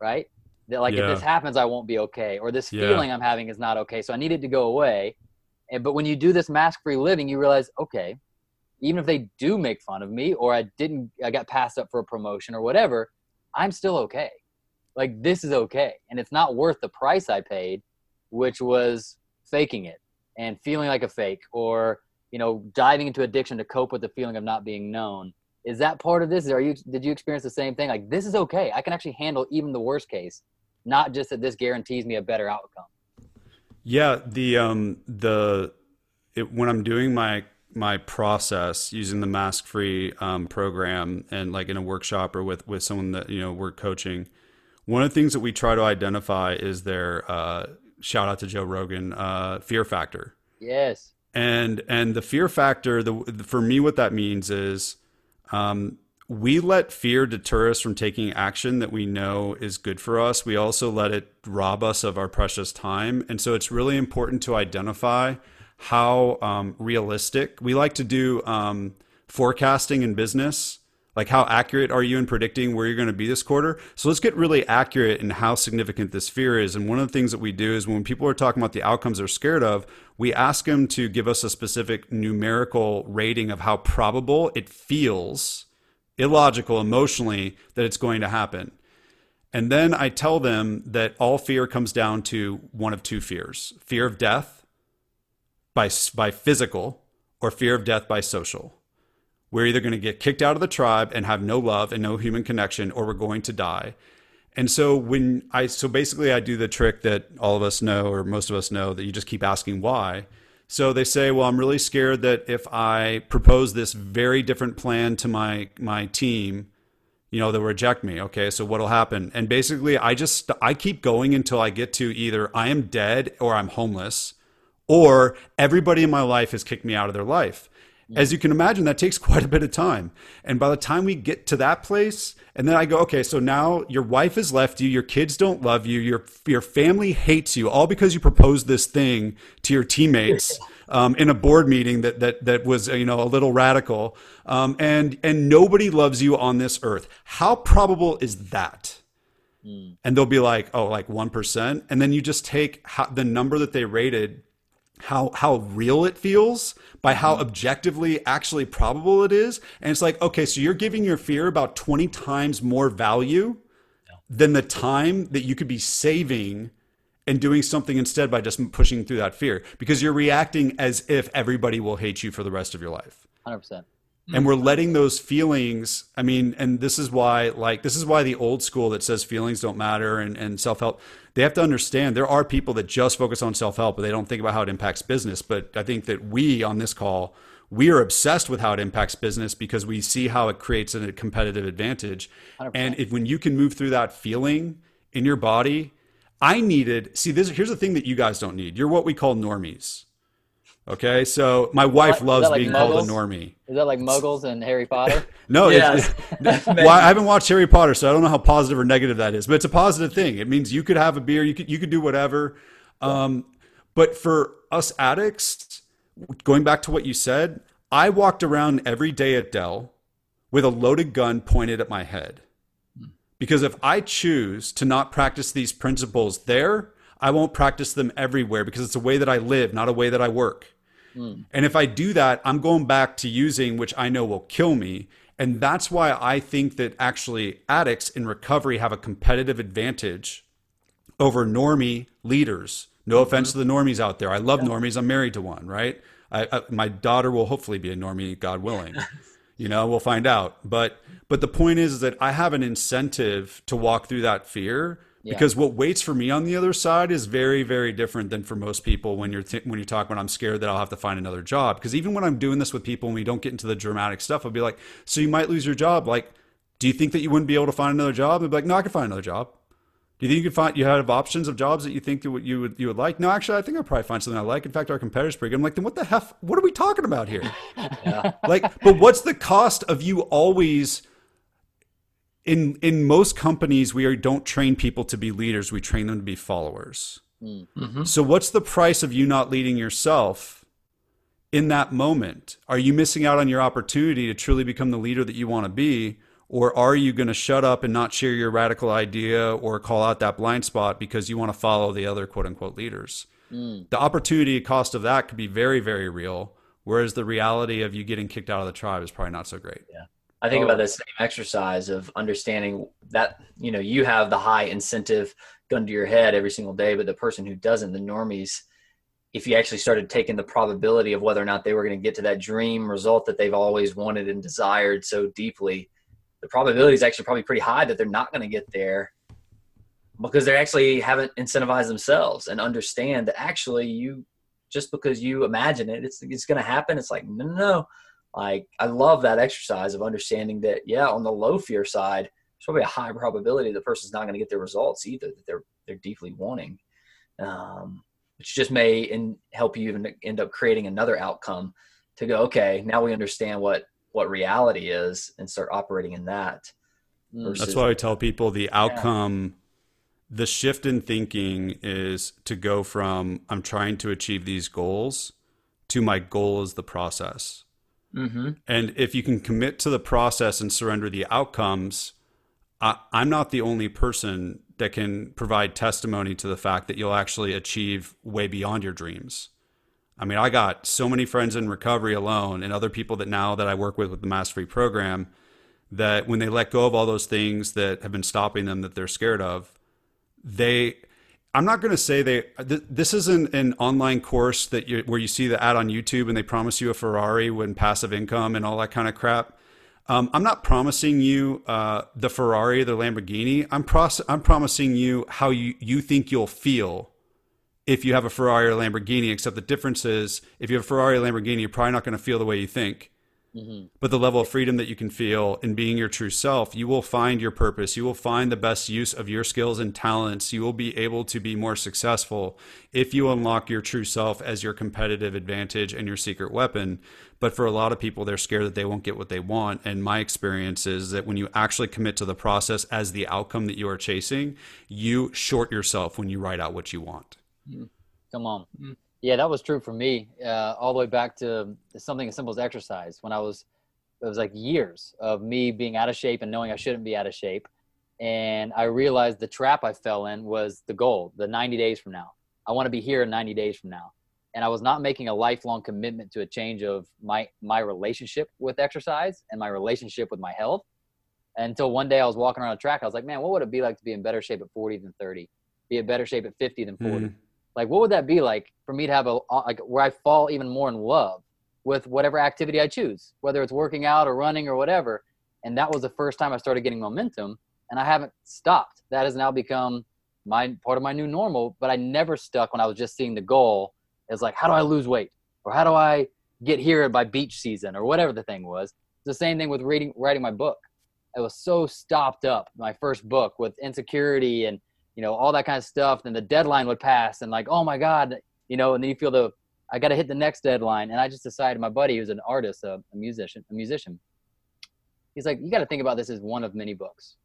right? That like if this happens, I won't be okay, or this Yeah. feeling I'm having is not okay. So I need it to go away. And but when you do this mask-free living, you realize, okay, even if they do make fun of me or I didn't, I got passed up for a promotion or whatever, I'm still okay. Like this is okay, and it's not worth the price I paid, which was faking it and feeling like a fake or you know diving into addiction to cope with the feeling of not being known is that part of this are you did you experience the same thing like this is okay i can actually handle even the worst case not just that this guarantees me a better outcome Yeah, the um the it, when I'm doing my my process using the mask free um, program and like in a workshop or with with someone that you know we're coaching, one of the things that we try to identify is their uh, shout out to Joe Rogan uh, fear factor. yes and and the fear factor the, for me what that means is um, we let fear deter us from taking action that we know is good for us. We also let it rob us of our precious time. And so it's really important to identify how um, realistic we like to do um, forecasting in business. Like how accurate are you in predicting where you're going to be this quarter? So let's get really accurate in how significant this fear is. And one of the things that we do is when people are talking about the outcomes they're scared of we ask them to give us a specific numerical rating of how probable it feels illogical emotionally that it's going to happen. And then i tell them that all fear comes down to one of two fears fear of death by by physical or fear of death by social. We're either going to get kicked out of the tribe and have no love and no human connection or we're going to die. And so when i so basically i do the trick that all of us know or most of us know that you just keep asking why so they say well i'm really scared that if i propose this very different plan to my my team you know they'll reject me. Okay so what'll happen? And basically i just i keep going until i get to either i am dead or i'm homeless or everybody in my life has kicked me out of their life as you can imagine, that takes quite a bit of time. And by the time we get to that place, and then I go, okay, so now your wife has left you, your kids don't love you, your your family hates you, all because you proposed this thing to your teammates um, in a board meeting that that that was you know a little radical, um, and and nobody loves you on this earth. How probable is that? And they'll be like, oh, like one percent, and then you just take how, the number that they rated how how real it feels by how mm-hmm. objectively actually probable it is. And it's like okay so you're giving your fear about 20 times more value than the time that you could be saving and doing something instead by just pushing through that fear because you're reacting as if everybody will hate you for the rest of your life. 100% and we're mm. letting those feelings i mean and this is why like this is why the old school that says feelings don't matter and, and self-help they have to understand there are people that just focus on self-help but they don't think about how it impacts business. But i think that we on this call we are obsessed with how it impacts business because we see how it creates a competitive advantage. 100%. and if when you can move through that feeling in your body i needed see this here's the thing that you guys don't need. You're what we call normies okay so my wife Is that loves like being called a normie is that like muggles and harry potter no, Yes. it's, well, I haven't watched Harry Potter, so I don't know how positive or negative that is. But it's a positive thing. It means you could have a beer, you could you could do whatever. Um, but for us addicts, going back to what you said, I walked around every day at Dell with a loaded gun pointed at my head. Because if I choose to not practice these principles there, I won't practice them everywhere because it's a way that I live, not a way that I work. Mm. And if I do that, I'm going back to using, which I know will kill me. And that's why I think that actually addicts in recovery have a competitive advantage over normie leaders. No mm-hmm. offense to the normies out there. I love normies. I'm married to one, right? I, I, my daughter will hopefully be a normie, God willing. you know, we'll find out. But but the point is, is that I have an incentive to walk through that fear because what waits for me on the other side is very very different than for most people when you're th- when you talk about I'm scared that I'll have to find another job because even when I'm doing this with people and we don't get into the dramatic stuff I'll be like so you might lose your job like do you think that you wouldn't be able to find another job they'll be like no I can find another job Do you think you could find you have options of jobs that you think that you would you would like? No, actually, I think I'll probably find something I like. In fact, our competitors pretty good. I'm like, then what the heck? What are we talking about here? yeah. Like, but what's the cost of you always? In in most companies, we are, don't train people to be leaders. We train them to be followers. Mm-hmm. So, what's the price of you not leading yourself in that moment? Are you missing out on your opportunity to truly become the leader that you want to be? Or are you going to shut up and not share your radical idea or call out that blind spot because you want to follow the other quote unquote leaders? Mm. The opportunity cost of that could be very, very real. Whereas the reality of you getting kicked out of the tribe is probably not so great. Yeah. I think oh. about the same exercise of understanding that, you know, you have the high incentive gun to your head every single day, but the person who doesn't, the normies, if you actually started taking the probability of whether or not they were going to get to that dream result that they've always wanted and desired so deeply, the probability is actually probably pretty high that they're not going to get there because they actually haven't incentivized themselves and understand that actually you just because you imagine it it's it's going to happen it's like no no no like i love that exercise of understanding that yeah on the low fear side there's probably a high probability the person's not going to get their results either that they're they're deeply wanting um, which just may in, help you even end up creating another outcome to go okay now we understand what what reality is and start operating in that. Versus, That's why I tell people the outcome, yeah. the shift in thinking is to go from I'm trying to achieve these goals to my goal is the process. Mm-hmm. And if you can commit to the process and surrender the outcomes, I, I'm not the only person that can provide testimony to the fact that you'll actually achieve way beyond your dreams. I mean, I got so many friends in recovery alone and other people that now that I work with with the Mastery program that when they let go of all those things that have been stopping them that they're scared of, they I'm not going to say they this isn't an online course that you where you see the ad on YouTube and they promise you a Ferrari when passive income and all that kind of crap. Um, I'm not promising you uh, the Ferrari, the Lamborghini. I'm I'm promising you how you you think you'll feel if you have a Ferrari or Lamborghini, except the difference is if you have a Ferrari or Lamborghini, you're probably not going to feel the way you think. Mm-hmm. But the level of freedom that you can feel in being your true self, you will find your purpose. You will find the best use of your skills and talents. You will be able to be more successful if you unlock your true self as your competitive advantage and your secret weapon. But for a lot of people, they're scared that they won't get what they want. And my experience is that when you actually commit to the process as the outcome that you are chasing, you short yourself when you write out what you want. Mm. Come on. Mm. Yeah, that was true for me. Uh, all the way back to something as simple as exercise. When I was, it was like years of me being out of shape and knowing I shouldn't be out of shape. And I realized the trap I fell in was the goal, the 90 days from now. I want to be here in 90 days from now. And I was not making a lifelong commitment to a change of my my relationship with exercise and my relationship with my health. Until one day I was walking around a track, I was like, man, what would it be like to be in better shape at 40 than 30? Be in better shape at 50 than 40? Mm like what would that be like for me to have a like where i fall even more in love with whatever activity i choose whether it's working out or running or whatever. And that was the first time i started getting momentum and i haven't stopped. That has now become my part of my new normal but i never stuck when i was just seeing the goal as like how do i lose weight? Or how do i get here by beach season? Or whatever the thing was. It's the same thing with reading writing my book. I was so stopped up my first book with insecurity and you know, all that kind of stuff. Then the deadline would pass and like, oh my God, you know, and then you feel the, I got to hit the next deadline. And I just decided, my buddy who's an artist, a, a musician, a musician, he's like, you got to think about this as one of many books.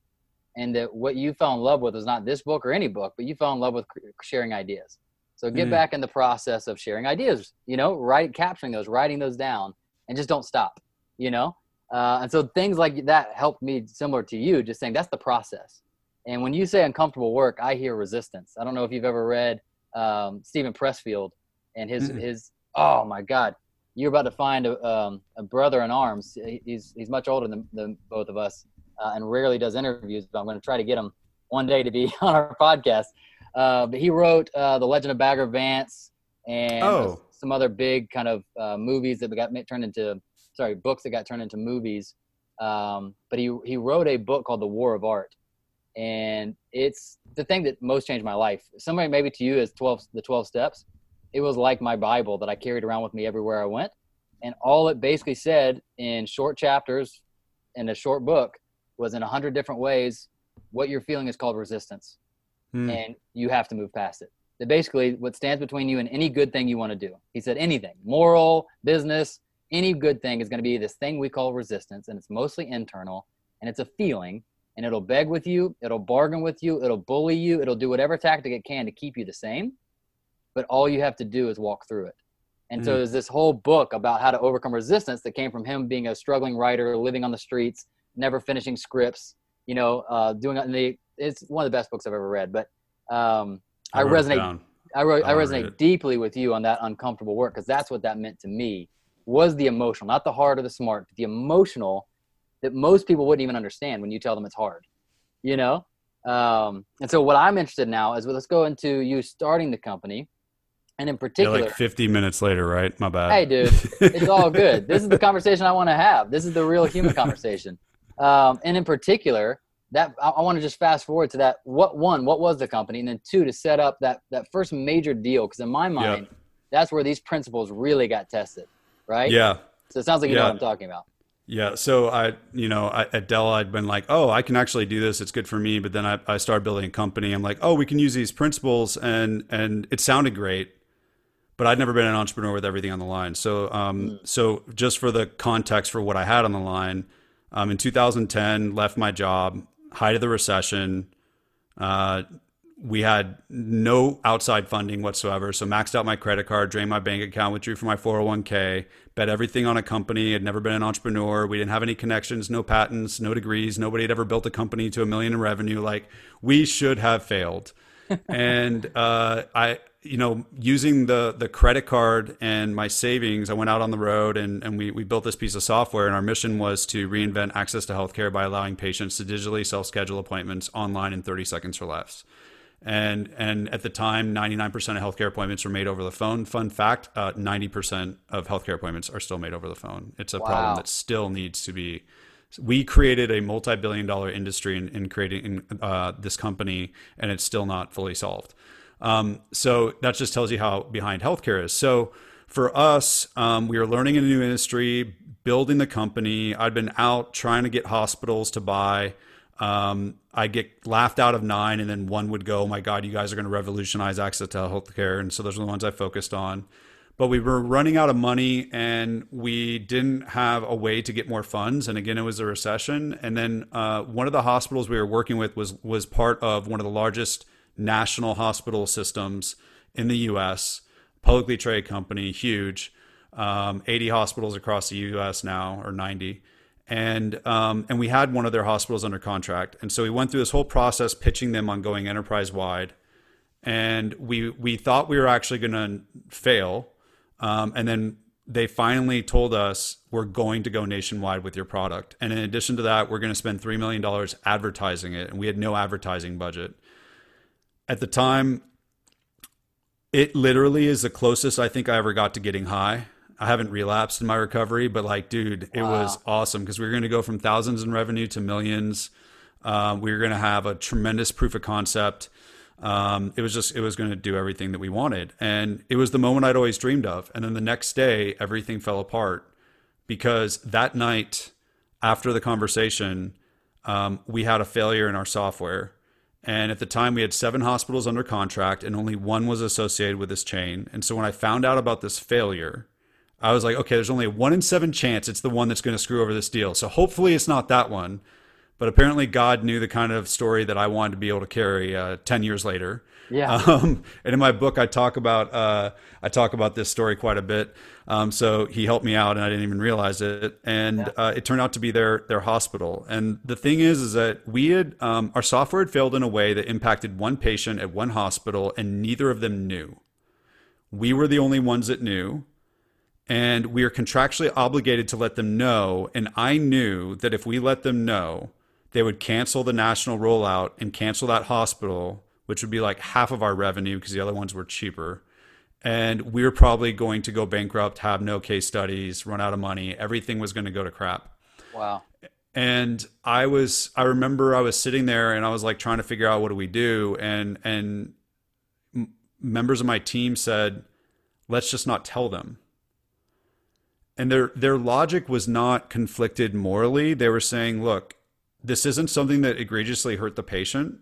And that what you fell in love with was not this book or any book, but you fell in love with sharing ideas. So get mm. back in the process of sharing ideas, you know, write, capturing those, writing those down, and just don't stop, you know? Uh, and so things like that helped me similar to you, just saying that's the process. And when you say uncomfortable work, I hear resistance. I don't know if you've ever read um, Steven Pressfield and his mm-hmm. his. Oh my God, you're about to find a, um, a brother in arms. He's he's much older than, than both of us, uh, and rarely does interviews. But I'm going to try to get him one day to be on our podcast. Uh, but he wrote uh, the Legend of Bagger Vance and oh. some other big kind of uh, movies that got turned into sorry books that got turned into movies. Um, but he he wrote a book called The War of Art and it's the thing that most changed my life. Somebody maybe to you is 12 the 12 steps. It was like my Bible that I carried around with me everywhere I went. And all it basically said in short chapters in a short book was in a hundred different ways, what you're feeling is called resistance. mm. and you have to move past it. That basically what stands between you and any good thing you want to do. He said anything, moral, business, any good thing is going to be this thing we call resistance, and it's mostly internal, and it's a feeling, and it'll beg with you, it'll bargain with you, it'll bully you, it'll do whatever tactic it can to keep you the same. But all you have to do is walk through it. And mm. so there's this whole book about how to overcome resistance that came from him being a struggling writer, living on the streets, never finishing scripts, you know, uh, doing the, it's one of the best books I've ever read. But um, I, I resonate, I, wrote, I, I resonate deeply with you on that uncomfortable work because that's what that meant to me was the emotional, not the hard or the smart, but the emotional that most people wouldn't even understand when you tell them it's hard, you know? Um, and so what I'm interested in now is well, let's go into you starting the company and in particular, yeah, like 50 minutes later, right? My bad. Hey, dude, it's all good. this is the conversation I want to have. This is the real human conversation. Um, and in particular, that I, I want to just fast forward to that. What one? What was the company? And then two, to set up that that first major deal. Because in my mind, yep. that's where these principles really got tested, right? Yeah. So it sounds like you yeah. know what I'm talking about. Yeah. So I, you know, I, at Dell, I'd been like, oh, I can actually do this. It's good for me. But then I, I started building a company. I'm like, oh, we can use these principles, and and it sounded great but I'd never been an entrepreneur with everything on the line. So, um, mm. so just for the context for what I had on the line, um, in 2010, left my job, height of the recession. Uh, we had no outside funding whatsoever. So maxed out my credit card, drained my bank account, withdrew from my 401k, bet everything on a company. Had never been an entrepreneur. We didn't have any connections, no patents, no degrees. Nobody had ever built a company to a million in revenue. Like we should have failed. and uh, I, you know, using the the credit card and my savings, I went out on the road and, and we, we built this piece of software. And our mission was to reinvent access to healthcare by allowing patients to digitally self schedule appointments online in 30 seconds or less. And and at the time, 99% of healthcare appointments were made over the phone. Fun fact: uh, 90% of healthcare appointments are still made over the phone. It's a wow. problem that still needs to be. We created a multi-billion-dollar industry in, in creating uh, this company, and it's still not fully solved. Um, so that just tells you how behind healthcare is. So for us, um, we were learning a new industry, building the company. I'd been out trying to get hospitals to buy. Um, I get laughed out of nine, and then one would go, oh "My God, you guys are going to revolutionize access to healthcare!" And so those are the ones I focused on. But we were running out of money, and we didn't have a way to get more funds. And again, it was a recession. And then uh, one of the hospitals we were working with was was part of one of the largest national hospital systems in the U.S. Publicly traded company, huge, um, 80 hospitals across the U.S. now, or 90, and um, and we had one of their hospitals under contract, and so we went through this whole process pitching them on going enterprise wide, and we we thought we were actually going to fail, um, and then they finally told us we're going to go nationwide with your product, and in addition to that, we're going to spend three million dollars advertising it, and we had no advertising budget. At the time, it literally is the closest I think I ever got to getting high. I haven't relapsed in my recovery, but like, dude, it wow. was awesome because we were going to go from thousands in revenue to millions. Um, we were going to have a tremendous proof of concept. Um, it was just, it was going to do everything that we wanted. And it was the moment I'd always dreamed of. And then the next day, everything fell apart because that night after the conversation, um, we had a failure in our software and at the time, we had seven hospitals under contract, and only one was associated with this chain. And so when I found out about this failure, I was like, okay, there's only a one in seven chance it's the one that's going to screw over this deal. So hopefully it's not that one. But apparently, God knew the kind of story that I wanted to be able to carry uh, ten years later. Yeah. Um, and in my book, I talk about uh, I talk about this story quite a bit. Um, so he helped me out, and I didn't even realize it. And yeah. uh, it turned out to be their their hospital. And the thing is, is that we had um, our software had failed in a way that impacted one patient at one hospital, and neither of them knew. We were the only ones that knew and we are contractually obligated to let them know. And I knew that if we let them know, they would cancel the national rollout and cancel that hospital, which would be like half of our revenue because the other ones were cheaper. And we were probably going to go bankrupt, have no case studies, run out of money. Everything was going to go to crap. Wow. And I was, I remember I was sitting there and I was like trying to figure out what do we do. And, and members of my team said, let's just not tell them and their their logic was not conflicted morally they were saying look this isn't something that egregiously hurt the patient.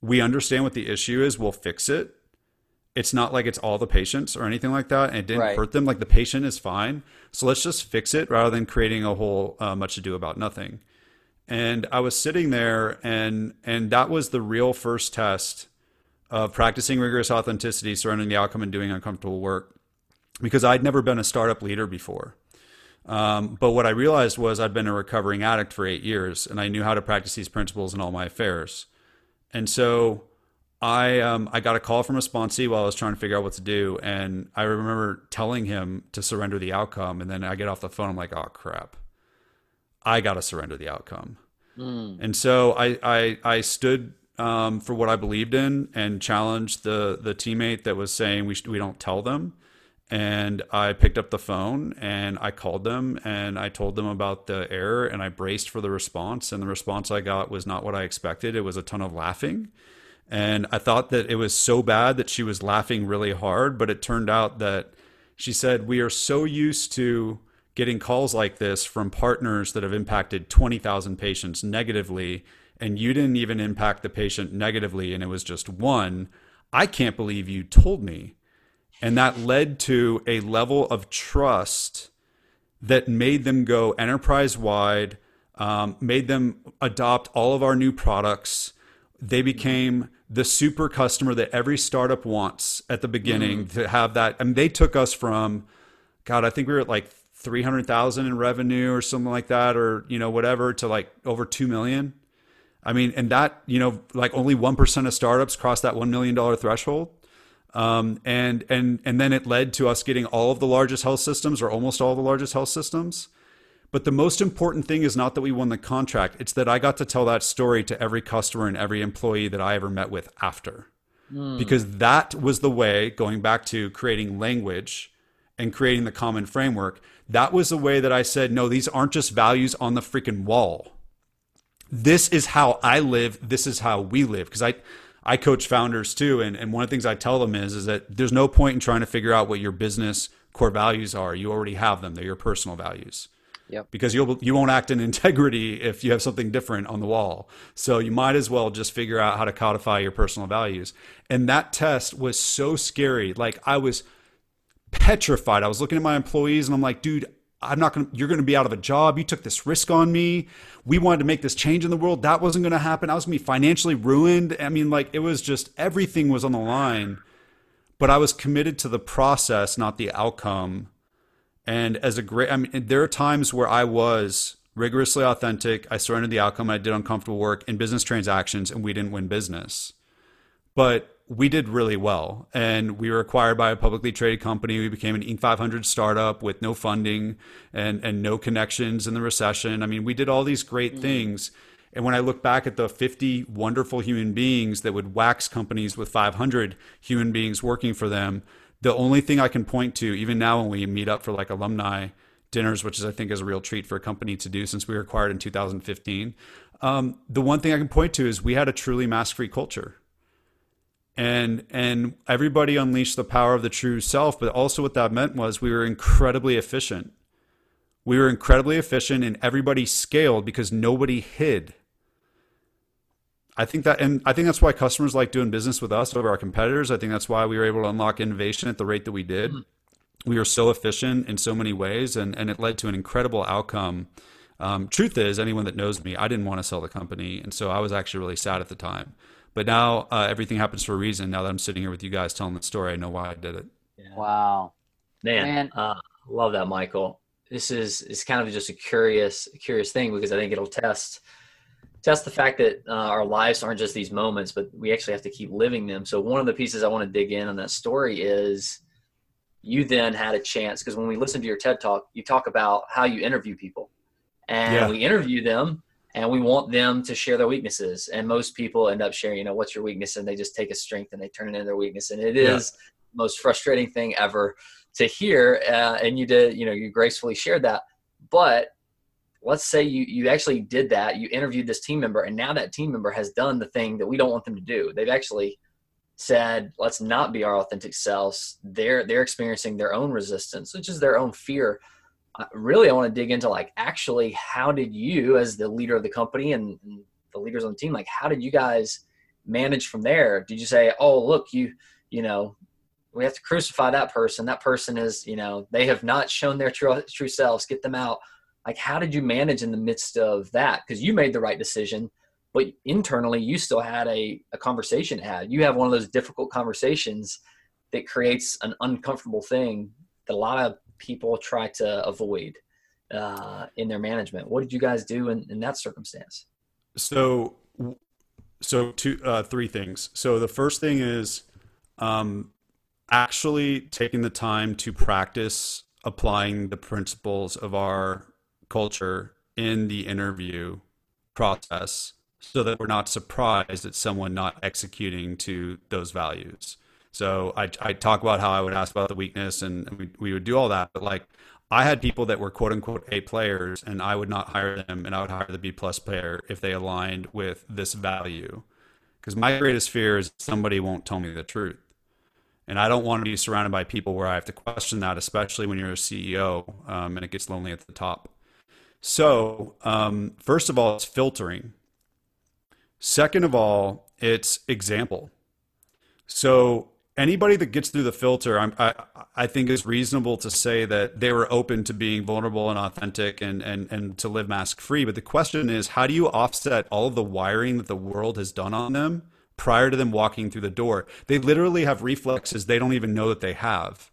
we understand what the issue is, we'll fix it. It's not like it's all the patients or anything like that, and it didn't Right. hurt them. Like the patient is fine, so let's just fix it rather than creating a whole uh, much ado about nothing. And I was sitting there, and and that was the real first test of practicing rigorous authenticity, surrounding the outcome, and doing uncomfortable work, because I'd never been a startup leader before. Um, but what I realized was I'd been a recovering addict for eight years, and I knew how to practice these principles in all my affairs. And so I um, I got a call from a sponsee while I was trying to figure out what to do, and I remember telling him to surrender the outcome, and then I get off the phone. I'm like, oh crap, I got to surrender the outcome. Mm. And so I I, I stood um, for what I believed in and challenged the the teammate that was saying we sh- we don't tell them. And I picked up the phone and I called them and I told them about the error and I braced for the response. And the response I got was not what I expected. It was a ton of laughing. And I thought that it was so bad that she was laughing really hard, but it turned out that she said, We are so used to getting calls like this from partners that have impacted 20,000 patients negatively, and you didn't even impact the patient negatively, and it was just one. I can't believe you told me. And that led to a level of trust that made them go enterprise wide, um, made them adopt all of our new products. They became the super customer that every startup wants at the beginning to have that. I mean, they took us from, God, I think we were at like 300,000 in revenue or something like that, or, you know, whatever, to like over 2 million. I mean, and that, you know, like only 1% of startups cross that $1 million threshold. Um, and and and then it led to us getting all of the largest health systems or almost all the largest health systems. But the most important thing is not that we won the contract; it's that I got to tell that story to every customer and every employee that I ever met with after, because that was the way. Going back to creating language and creating the common framework, that was the way that I said, no, these aren't just values on the freaking wall this is how I live. This is how we live. Because I, I coach founders too, and, and one of the things I tell them is is that there's no point in trying to figure out what your business core values are. You already have them. They're your personal values. Yep. Because you'll you won't act in integrity if you have something different on the wall. So you might as well just figure out how to codify your personal values. And that test was so scary. Like I was petrified. I was looking at my employees and I'm like, dude, I'm not going to, you're going to be out of a job. You took this risk on me. We wanted to make this change in the world. That wasn't going to happen. I was going to be financially ruined. I mean, like, it was just everything was on the line, but I was committed to the process, not the outcome. And as a great, I mean, there are times where I was rigorously authentic. I surrendered the outcome. I did uncomfortable work in business transactions and we didn't win business. But we did really well. And we were acquired by a publicly traded company. We became an Inc. 500 startup with no funding and, and no connections in the recession. I mean, we did all these great things. And when I look back at the 50 wonderful human beings that would wax companies with 500 human beings working for them, the only thing I can point to, even now when we meet up for like alumni dinners, which is I think is a real treat for a company to do since we were acquired in 2015, um, the one thing I can point to is we had a truly mask-free culture and and everybody unleashed the power of the true self but also what that meant was we were incredibly efficient. We were incredibly efficient and everybody scaled because nobody hid. I think that and i think that's why customers like doing business with us over our competitors. I think that's why we were able to unlock innovation at the rate that we did. We were so efficient in so many ways and and it led to an incredible outcome. Um, truth is anyone that knows me i didn't want to sell the company and so i was actually really sad at the time but now uh, everything happens for a reason. Now that I'm sitting here with you guys telling the story, I know why I did it. Yeah. Wow. Man, Man. Uh, love that, Michael. This is is kind of just a curious curious thing because I think it'll test test the fact that uh, our lives aren't just these moments, but we actually have to keep living them. So one of the pieces I want to dig in on that story is you then had a chance because when we listen to your TED talk, you talk about how you interview people, and Yeah. we interview them. And we want them to share their weaknesses. And most people end up sharing, you know, what's your weakness? And they just take a strength and they turn it into their weakness. And it Yeah. is most frustrating thing ever to hear uh, and you did you know you gracefully shared that but let's say you you actually did that you interviewed this team member and now that team member has done the thing that we don't want them to do they've actually said let's not be our authentic selves they're they're experiencing their own resistance which is their own fear really i want to dig into like actually how did you as the leader of the company and, the leaders on the team like how did you guys manage from there? Did you say, "Oh, look, you you know, we have to crucify that person. That person is, you know, they have not shown their true true selves. Get them out." Like, how did you manage in the midst of that? Because you made the right decision, but internally, you still had a a conversation to have. You have one of those difficult conversations that creates an uncomfortable thing that a lot of people try to avoid uh, in their management. What did you guys do in, in that circumstance? So, so two, uh, three things. So the first thing is um, actually taking the time to practice applying the principles of our culture in the interview process so that we're not surprised at someone not executing to those values. So I, I talk about how I would ask about the weakness and we, we would do all that. But like I had people that were quote unquote A players and I would not hire them and I would hire the B plus player if they aligned with this value. Because my greatest fear is somebody won't tell me the truth. And I don't want to be surrounded by people where I have to question that, especially when you're a CEO um, and it gets lonely at the top. So, um, first of all, it's filtering. Second of all, it's example. So, anybody that gets through the filter, I'm, i I think is reasonable to say that they were open to being vulnerable and authentic and and and to live mask free. But the question is, how do you offset all of the wiring that the world has done on them prior to them walking through the door? They literally have reflexes they don't even know that they have.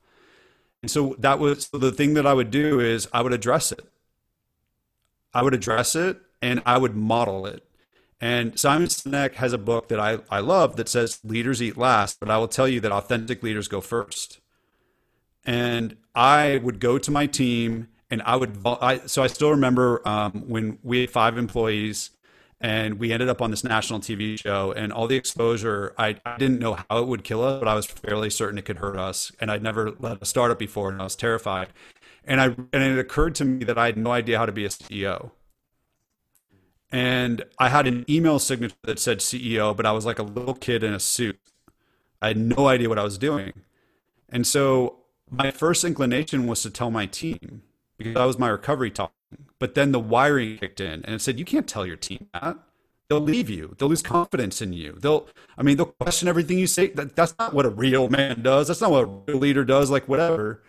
And so that was so the thing that I would do is I would address it. I would address it and I would model it. And Simon Sinek has a book that I, I love that says leaders eat last, but I will tell you that authentic leaders go first. And I would go to my team and I would, I, so I still remember um, when we had five employees and we ended up on this national TV show and all the exposure, I, I didn't know how it would kill us, but I was fairly certain it could hurt us. And I'd never led a startup before and I was terrified. And I, and it occurred to me that I had no idea how to be a CEO and I had an email signature that said CEO, but I was like a little kid in a suit. I had no idea what I was doing. And so my first inclination was to tell my team because that was my recovery talking. But then the wiring kicked in and it said, You can't tell your team that. They'll leave you. They'll lose confidence in you. They'll, I mean, they'll question everything you say. That, that's not what a real man does. That's not what a real leader does, like whatever.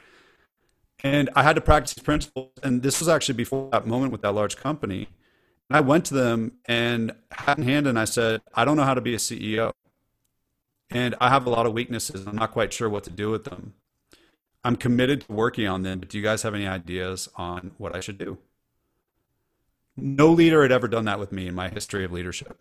And I had to practice principles. And this was actually before that moment with that large company I went to them and hat in hand and I said, I don't know how to be a CEO. And I have a lot of weaknesses. I'm not quite sure what to do with them. I'm committed to working on them, but do you guys have any ideas on what I should do? No leader had ever done that with me in my history of leadership.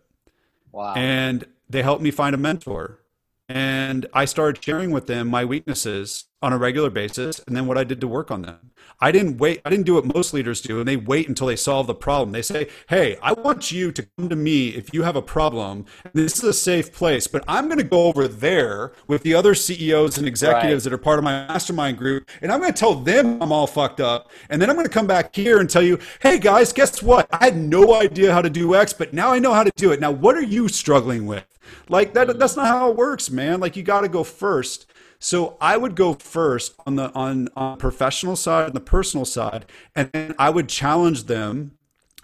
Wow. And they helped me find a mentor. And I started sharing with them my weaknesses on a regular basis and then what I did to work on them. I didn't wait. I didn't do what most leaders do, and they wait until they solve the problem. They say, Hey, I want you to come to me if you have a problem. This is a safe place, but I'm going to go over there with the other CEOs and executives right. that are part of my mastermind group, and I'm going to tell them I'm all fucked up. And then I'm going to come back here and tell you, Hey, guys, guess what? I had no idea how to do X, but now I know how to do it. Now, what are you struggling with? Like that, that's not how it works, man. Like you got to go first. So I would go first on the on on professional side and the personal side, and then I would challenge them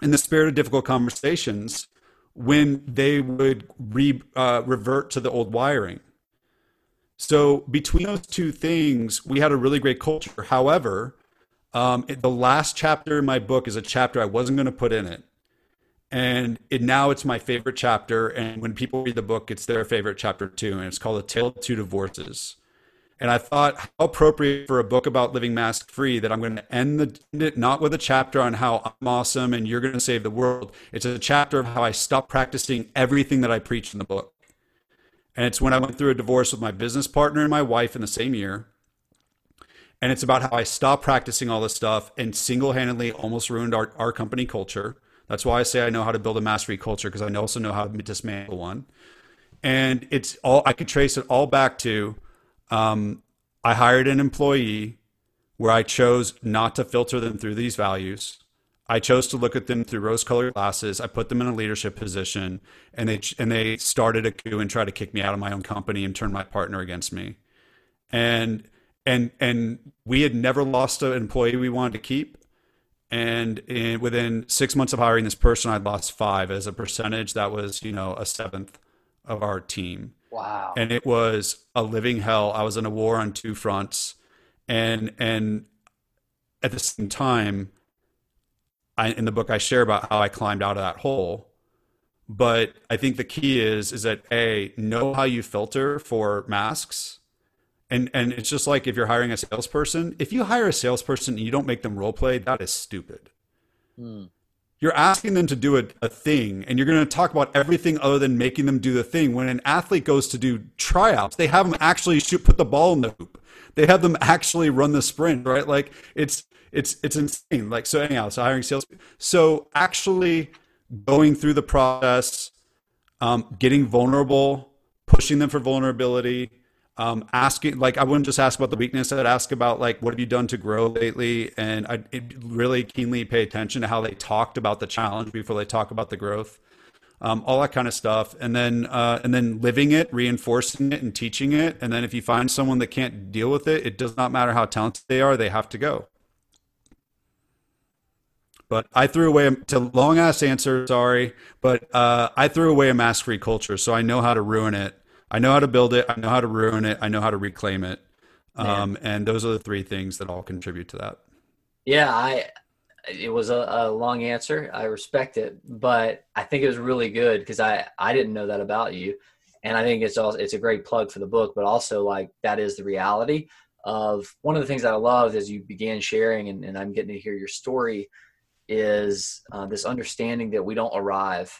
in the spirit of difficult conversations when they would re, uh, revert to the old wiring. So between those two things, we had a really great culture. However, um, it, the last chapter in my book is a chapter I wasn't going to put in it, and it, now it's my favorite chapter. And when people read the book, it's their favorite chapter too. And it's called "A Tale of Two Divorces." And I thought, how appropriate for a book about living mask free that I'm going to end, the, end it not with a chapter on how I'm awesome and you're going to save the world. It's a chapter of how I stopped practicing everything that I preach in the book. And it's when I went through a divorce with my business partner and my wife in the same year. And it's about how I stopped practicing all this stuff and single handedly almost ruined our, our company culture. That's why I say I know how to build a mastery culture because I also know how to dismantle one. And it's all, I could trace it all back to um, I hired an employee where I chose not to filter them through these values. I chose to look at them through rose-colored glasses. I put them in a leadership position, and they and they started a coup and tried to kick me out of my own company and turn my partner against me. And and and we had never lost an employee we wanted to keep. And in, within six months of hiring this person, I'd lost five as a percentage. That was you know a seventh of our team. Wow. And it was a living hell. I was in a war on two fronts. And and at the same time, I in the book I share about how I climbed out of that hole. But I think the key is is that A, know how you filter for masks. And and it's just like if you're hiring a salesperson, if you hire a salesperson and you don't make them role play, that is stupid. Mm you're asking them to do a, a thing and you're going to talk about everything other than making them do the thing. When an athlete goes to do tryouts they have them actually shoot put the ball in the hoop. They have them actually run the sprint right? Like it's it's it's insane. Like so anyhow so hiring sales. So actually going through the process um, getting vulnerable pushing them for vulnerability um, asking like I wouldn't just ask about the weakness. I'd ask about like what have you done to grow lately, and I really keenly pay attention to how they talked about the challenge before they talk about the growth, um, all that kind of stuff, and then uh, and then living it, reinforcing it, and teaching it. And then if you find someone that can't deal with it, it does not matter how talented they are, they have to go. But I threw away to long ass answer. Sorry, but uh, I threw away a mask free culture, so I know how to ruin it I know how to build it. I know how to ruin it. I know how to reclaim it. Um, and those are the three things that all contribute to that. Yeah, I. It was a, a long answer. I respect it, but I think it was really good because I I didn't know that about you, and I think it's also it's a great plug for the book. But also like that is the reality of one of the things that I loved as you began sharing, and, and I'm getting to hear your story, is uh, this understanding that we don't arrive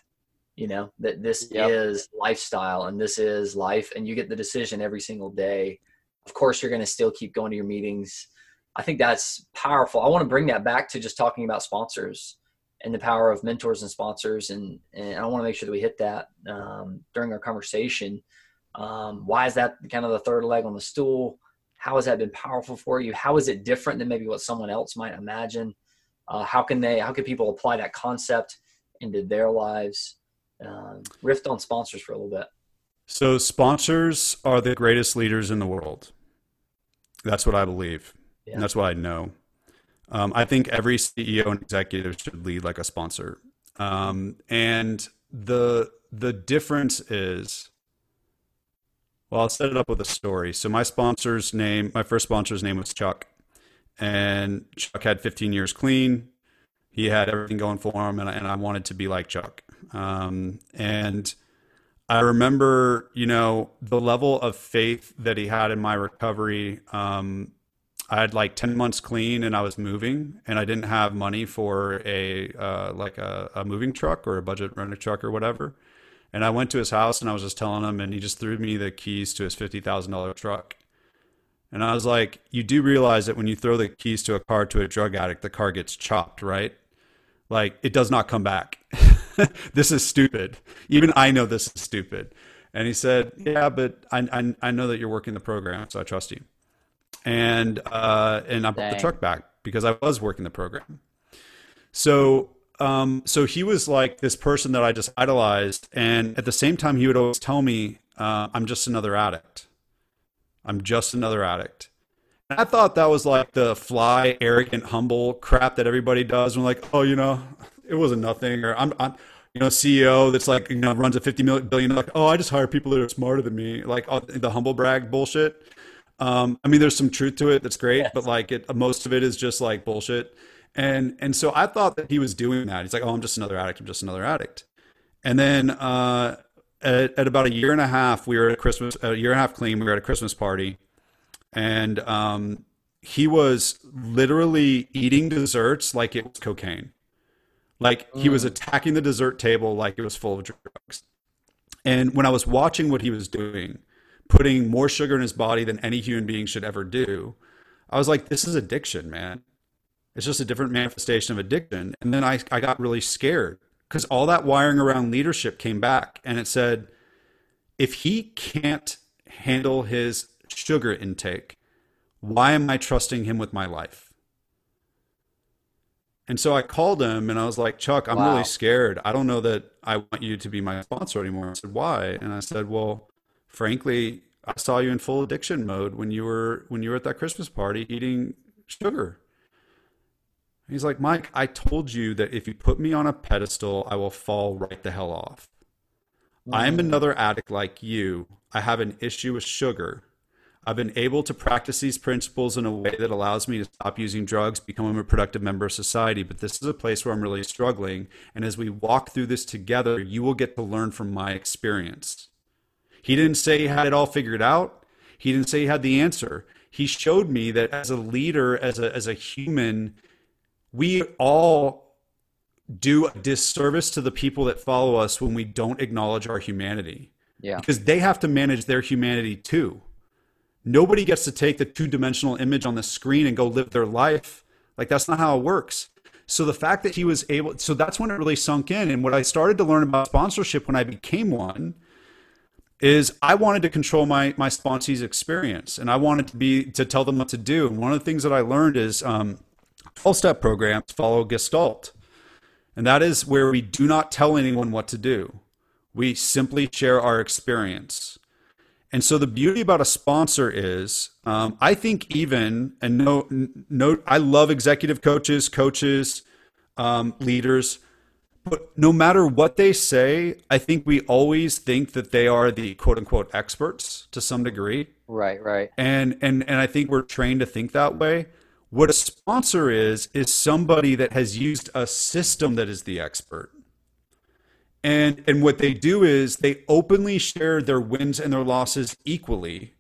you know that this yep. is lifestyle and this is life and you get the decision every single day. Of course you're going to still keep going to your meetings. I think that's powerful. I want to bring that back to just talking about sponsors and the power of mentors and sponsors and and i want to make sure that we hit that um, during our conversation. Um, why is that kind of the third leg on the stool? How has that been powerful for you? How is it different than maybe what someone else might imagine? Uh, how can they how can people apply that concept into their lives um, riffed on sponsors for a little bit. So sponsors are the greatest leaders in the world. That's what I believe. Yeah. And that's what I know. Um, I think every CEO and executive should lead like a sponsor. Um, and the the difference is well, I'll set it up with a story. So my sponsor's name, my first sponsor's name was Chuck. And Chuck had 15 years clean. He had everything going for him, and I, and I wanted to be like Chuck. Um, and I remember, you know, the level of faith that he had in my recovery. Um, I had like 10 months clean and I was moving and I didn't have money for a, uh, like a, a moving truck or a budget rental truck or whatever. And I went to his house and I was just telling him, and he just threw me the keys to his $50,000 truck. And I was like, you do realize that when you throw the keys to a car to a drug addict, the car gets chopped, right? Like it does not come back. this is stupid. Even I know this is stupid. And he said, yeah, but I, I, I know that you're working the program, so I trust you. And, uh, and I brought the truck back because I was working the program. So, um, so he was like this person that I just idolized. And at the same time, he would always tell me, uh, I'm just another addict. I'm just another addict. I thought that was like the fly, arrogant, humble crap that everybody does. When like, oh, you know, it wasn't nothing, or I'm, I'm you know, CEO that's like, you know, runs a 50 million billion, like, oh, I just hire people that are smarter than me, like oh, the humble brag bullshit. Um, I mean, there's some truth to it that's great, yes. but like it, most of it is just like bullshit. And and so I thought that he was doing that. He's like, oh, I'm just another addict. I'm just another addict. And then uh, at, at about a year and a half, we were at a Christmas, a year and a half clean. We were at a Christmas party and um, he was literally eating desserts like it was cocaine. Like he was mm. attacking the dessert table like it was full of drugs. And when I was watching what he was doing, putting more sugar in his body than any human being should ever do, I was like, this is addiction, man. It's just a different manifestation of addiction. And then I, I got really scared because all that wiring around leadership came back and it said, if he can't handle his sugar intake. Why am I trusting him with my life? And so I called him and I was like, Chuck, I'm wow. really scared. I don't know that I want you to be my sponsor anymore. I said, Why? And I said, Well, frankly, I saw you in full addiction mode when you were when you were at that Christmas party eating sugar. He's like, Mike, I told you that if you put me on a pedestal, I will fall right the hell off. I am another addict like you. I have an issue with sugar. I've been able to practice these principles in a way that allows me to stop using drugs, become a productive member of society. But this is a place where I'm really struggling. And as we walk through this together, you will get to learn from my experience. He didn't say he had it all figured out. He didn't say he had the answer. He showed me that as a leader, as a, as a human, we all do a disservice to the people that follow us when we don't acknowledge our humanity. Yeah. Because they have to manage their humanity too. Nobody gets to take the two dimensional image on the screen and go live their life. Like, that's not how it works. So, the fact that he was able, so that's when it really sunk in. And what I started to learn about sponsorship when I became one is I wanted to control my my sponsees experience and I wanted to be to tell them what to do. And one of the things that I learned is um, 12 step programs follow Gestalt. And that is where we do not tell anyone what to do. We simply share our experience. And so the beauty about a sponsor is, um, I think even and no, no, I love executive coaches, coaches, um, leaders, but no matter what they say, I think we always think that they are the quote unquote experts to some degree. Right, right. And and and I think we're trained to think that way. What a sponsor is is somebody that has used a system that is the expert and and what they do is they openly share their wins and their losses equally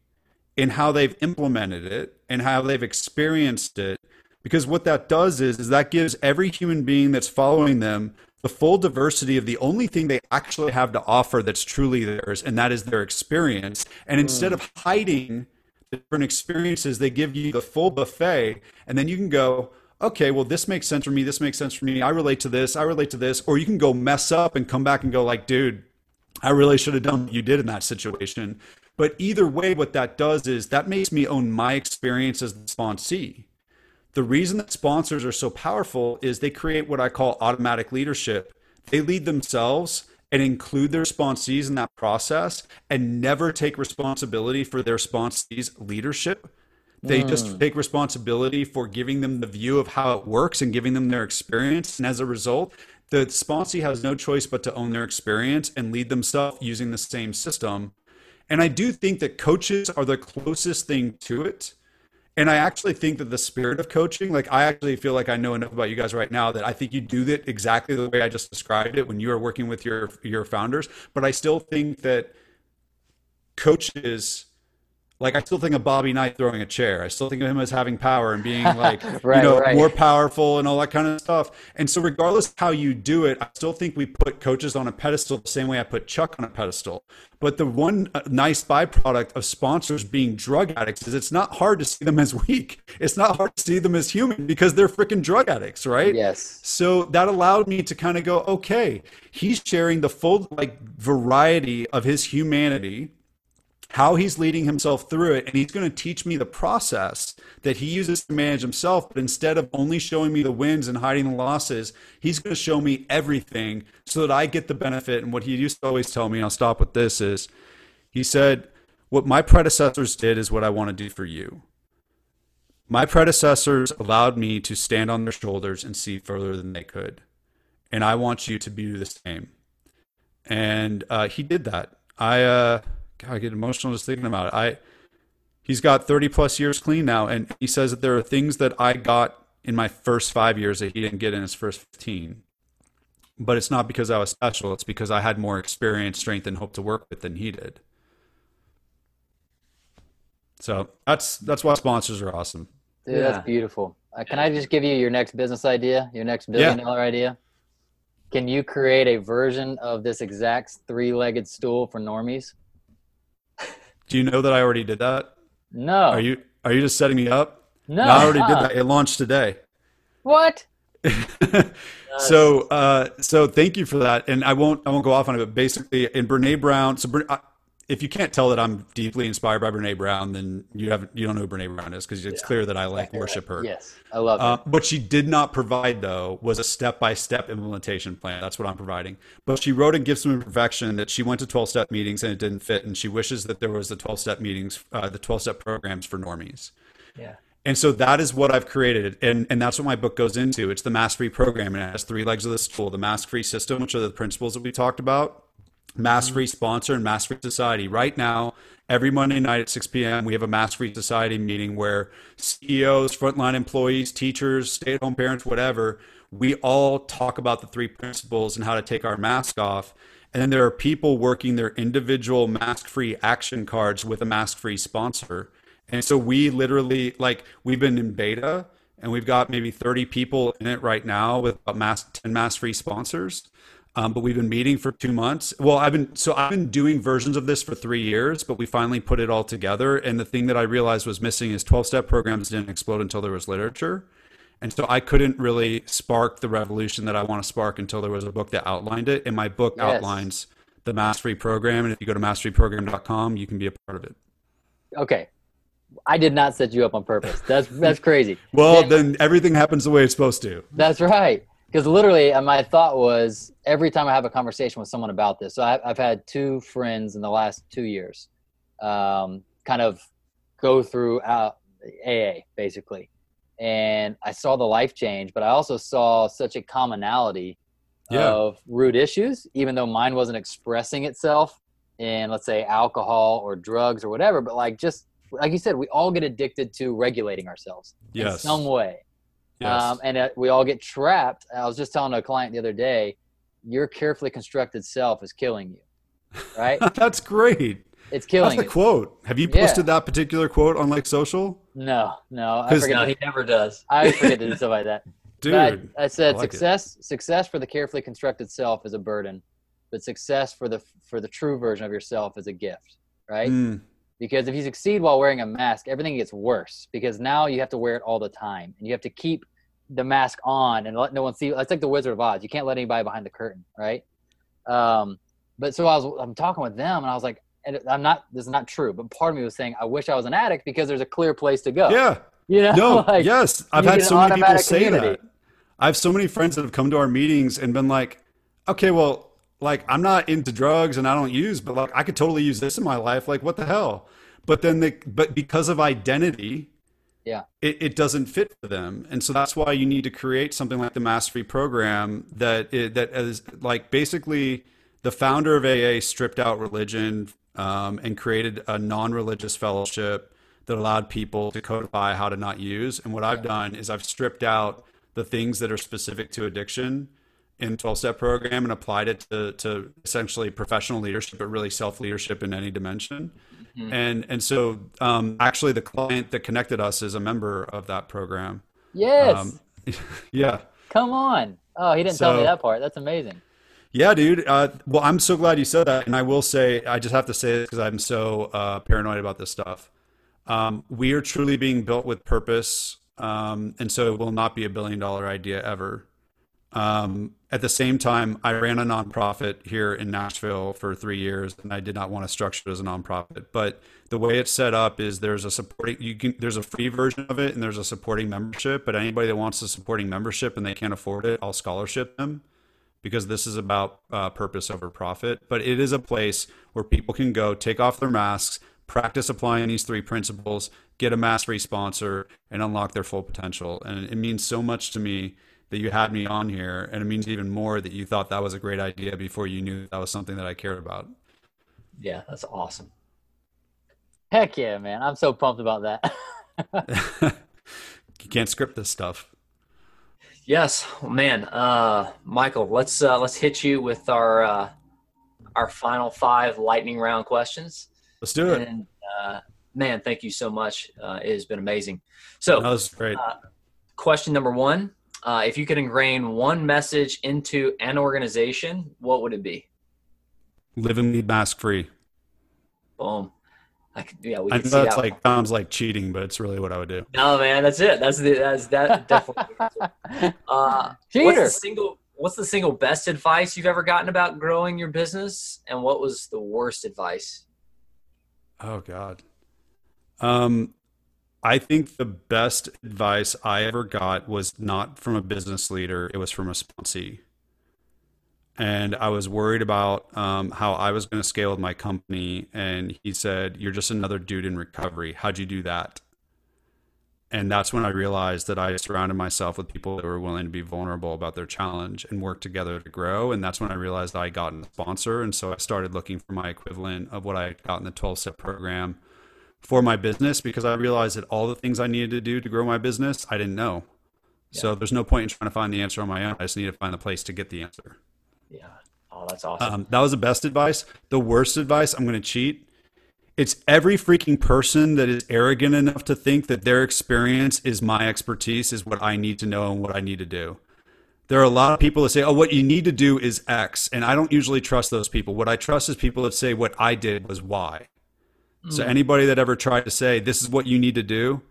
in how they've implemented it and how they've experienced it. Because what that does is is that gives every human being that's following them the full diversity of the only thing they actually have to offer that's truly theirs and that is their experience. And instead of hiding different experiences they give you the full buffet and then you can go okay, well, this makes sense for me. This makes sense for me. I relate to this. I relate to this. Or you can go mess up and come back and go, like, dude, I really should have done what you did in that situation. But either way, what that does is that makes me own my experience as the sponsee. The reason that sponsors are so powerful is they create what I call automatic leadership. They lead themselves and include their sponsees in that process and never take responsibility for their sponsees' leadership they mm. just take responsibility for giving them the view of how it works and giving them their experience. And as a result, the sponsee has no choice but to own their experience and lead themselves using the same system. And I do think that coaches are the closest thing to it. And I actually think that the spirit of coaching, like I actually feel like I know enough about you guys right now that I think you do it exactly the way I just described it when you are working with your your founders. But I still think that coaches like I still think of Bobby Knight throwing a chair. I still think of him as having power and being like right, you know right. more powerful and all that kind of stuff. And so regardless how you do it, I still think we put coaches on a pedestal the same way I put Chuck on a pedestal. But the one uh, nice byproduct of sponsors being drug addicts is it's not hard to see them as weak. It's not hard to see them as human because they're freaking drug addicts, right? Yes. So that allowed me to kind of go, okay, he's sharing the full like variety of his humanity how he's leading himself through it. And he's going to teach me the process that he uses to manage himself. But instead of only showing me the wins and hiding the losses, he's going to show me everything so that I get the benefit. And what he used to always tell me, I'll stop with this, is he said, What my predecessors did is what I want to do for you. My predecessors allowed me to stand on their shoulders and see further than they could. And I want you to do the same. And uh, he did that. I, uh, God, I get emotional just thinking about it. I he's got 30 plus years clean now, and he says that there are things that I got in my first five years that he didn't get in his first 15. But it's not because I was special. It's because I had more experience, strength, and hope to work with than he did. So that's that's why sponsors are awesome. Dude, yeah. that's beautiful. Uh, can I just give you your next business idea, your next billion dollar yeah. idea? Can you create a version of this exact three-legged stool for normies? Do you know that I already did that? No. Are you are you just setting me up? No. no I already huh. did that. It launched today. What? so uh, so thank you for that. And I won't I won't go off on it, but basically in Brene Brown, so if you can't tell that I'm deeply inspired by Brene Brown, then you haven't you don't know who Brene Brown is because it's yeah. clear that I like worship her. Yes, I love uh, What she did not provide though was a step by step implementation plan. That's what I'm providing. But she wrote in Gifts of Imperfection that she went to 12 step meetings and it didn't fit, and she wishes that there was the 12 step meetings, uh, the 12 step programs for normies. Yeah. And so that is what I've created. And, and that's what my book goes into. It's the mask free program. And it has three legs of the stool the mask free system, which are the principles that we talked about Mask Free mm-hmm. sponsor and Mask Free Society. Right now, every Monday night at 6 p.m., we have a Mask Free Society meeting where CEOs, frontline employees, teachers, stay at home parents, whatever, we all talk about the three principles and how to take our mask off. And then there are people working their individual mask free action cards with a mask free sponsor. And so we literally, like, we've been in beta and we've got maybe 30 people in it right now with about mask, 10 mask free sponsors. Um, but we've been meeting for two months. Well, I've been so I've been doing versions of this for three years, but we finally put it all together. And the thing that I realized was missing is 12 step programs didn't explode until there was literature. And so I couldn't really spark the revolution that I want to spark until there was a book that outlined it. And my book yes. outlines the Mask Free program. And if you go to maskfreeprogram.com, you can be a part of it. Okay. I did not set you up on purpose. That's that's crazy. well, then everything happens the way it's supposed to. That's right because literally uh, my thought was every time i have a conversation with someone about this so I, have had two friends in the last two years um, kind of go through uh, aa basically and i saw the life change but i also saw such a commonality yeah. of root issues even though mine wasn't expressing itself in let's say alcohol or drugs or whatever but like just like you said we all get addicted to regulating ourselves yes. in some way Yes. Um, and uh, we all get trapped. I was just telling a client the other day, your carefully constructed self is killing you. Right? That's great. It's killing. That's the quote. Have you posted yeah. that particular quote on like social? No, no. I forget. No, he never does. I forget to do stuff like that. Dude, I, I, said I like success. It. Success for the carefully constructed self is a burden, but success for the for the true version of yourself is a gift. Right? Mm because if you succeed while wearing a mask everything gets worse because now you have to wear it all the time and you have to keep the mask on and let no one see it's like the wizard of oz you can't let anybody behind the curtain right? Um, but so i was i'm talking with them and i was like and i'm not this is not true but part of me was saying i wish i was an addict because there's a clear place to go. Yeah. You know no like, yes. I've had so many people say community. that i have so many friends that have come to our meetings and been like okay well like I'm not into drugs and I don't use, but like I could totally use this in my life. Like what the hell? But then they, but because of identity, yeah, it, it doesn't fit for them, and so that's why you need to create something like the Mask Free program that it, that is like basically the founder of AA stripped out religion um, and created a non-religious fellowship that allowed people to codify how to not use. And what I've done is I've stripped out the things that are specific to addiction in 12 step program and applied it to, to essentially professional leadership, but really self leadership in any dimension. Mm-hmm. And, and so um, actually the client that connected us is a member of that program. Yes. Um, yeah. Come on. Oh, he didn't so, tell me that part. That's amazing. Yeah, dude. Uh, well, I'm so glad you said that. And I will say, I just have to say this because I'm so uh, paranoid about this stuff. Um, we are truly being built with purpose. Um, and so it will not be a billion dollar idea ever. Um, at the same time, I ran a nonprofit here in Nashville for three years, and I did not want to structure it as a nonprofit. But the way it's set up is there's a supporting you can there's a free version of it, and there's a supporting membership. But anybody that wants a supporting membership and they can't afford it, I'll scholarship them because this is about uh, purpose over profit. But it is a place where people can go take off their masks, practice applying these three principles, get a mask free sponsor, and unlock their full potential. And it means so much to me that you had me on here, and it means even more that you thought that was a great idea before you knew that was something that I cared about. Yeah, that's awesome. Heck yeah, man! I'm so pumped about that. you can't script this stuff. Yes, man. Uh, Michael, let's uh, let's hit you with our uh, our final five lightning round questions. Let's do it. And uh, man, thank you so much. Uh, it has been amazing. So that was great. Uh, question number one: uh, if you could ingrain one message into an organization, what would it be? Live and lead mask free. Boom. I could, yeah, we I know that's like sounds like cheating, but it's really what I would do. No, man, that's it. That's the that's that definitely. uh, Cheater. What's the single What's the single best advice you've ever gotten about growing your business, and what was the worst advice? Oh God. Um, I think the best advice I ever got was not from a business leader, it was from a sponsee. And I was worried about um, how I was going to scale with my company. And he said, You're just another dude in recovery. How'd you do that? and that's when I realized that I surrounded myself with people that were willing to be vulnerable about their challenge and work together to grow. And that's when I realized I got a sponsor. And so I started looking for my equivalent of what I got in the 12 step program for my business because I realized that all the things I needed to do to grow my business, I didn't know. Yeah. So there's no point in trying to find the answer on my own. I just need to find the place to get the answer. Yeah. Oh, that's awesome. Um, that was the best advice. The worst advice, I'm going to cheat it's every freaking person that is arrogant enough to think that their experience is my expertise, is what I need to know and what I need to do. There are a lot of people that say, oh, what you need to do is X. And I don't usually trust those people. What I trust is people that say, what I did was Y. Mm. So anybody that ever tried to say, this is what you need to do,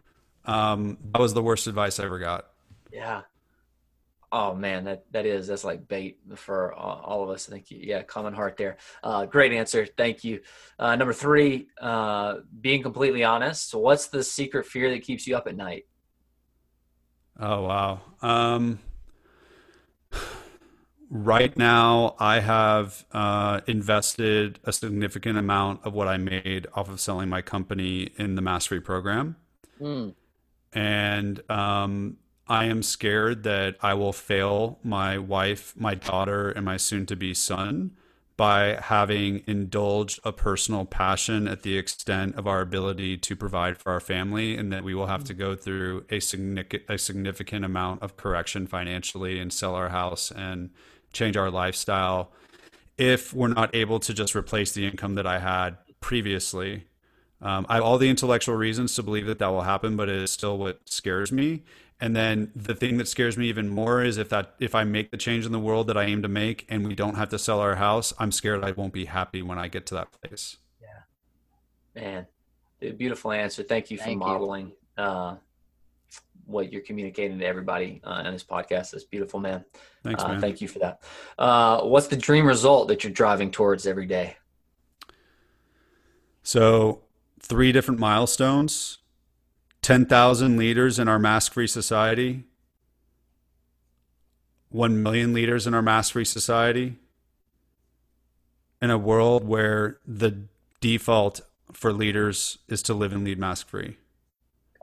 um, that was the worst advice I ever got. Yeah. Oh man, that that is that's like bait for all of us. Thank you. Yeah, common heart there. Uh, great answer. Thank you. Uh, number three, uh, being completely honest. So what's the secret fear that keeps you up at night? Oh wow. Um, right now, I have uh, invested a significant amount of what I made off of selling my company in the Mask Free program, mm. and um, I am scared that I will fail my wife, my daughter, and my soon to be son by having indulged a personal passion at the extent of our ability to provide for our family, and that we will have to go through a significant, a significant amount of correction financially and sell our house and change our lifestyle if we're not able to just replace the income that I had previously. Um, I have all the intellectual reasons to believe that that will happen, but it is still what scares me. And then the thing that scares me even more is if that if I make the change in the world that I aim to make and we don't have to sell our house, I'm scared I won't be happy when I get to that place. Yeah. Man, beautiful answer. Thank you for Thank modeling you. Uh, what you're communicating to everybody uh, on this podcast. That's beautiful, man. Thanks, uh, man. Thank you for that. Uh, what's the dream result that you're driving towards every day? So, three different milestones 10,000 leaders in our mask free society, 1 million leaders in our mask free society, in a world where the default for leaders is to live and lead mask free.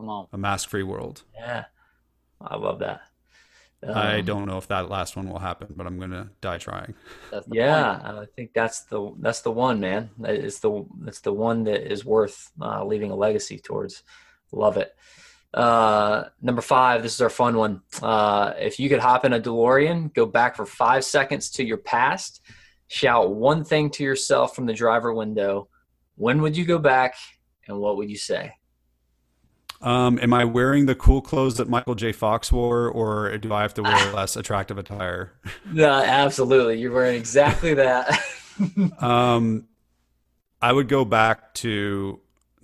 Come on. A mask free world. Yeah. I love that. Um, I don't know if that last one will happen, but I'm gonna die trying. yeah, point. I think that's the that's the one, man. It's the it's the one that is worth uh, leaving a legacy towards. Love it. Uh, number five, this is our fun one. Uh, if you could hop in a DeLorean, go back for five seconds to your past, shout one thing to yourself from the driver window, when would you go back and what would you say? Um, am I wearing the cool clothes that Michael J. Fox wore, or do I have to wear less attractive attire? No, absolutely. You're wearing exactly that. um, I would go back to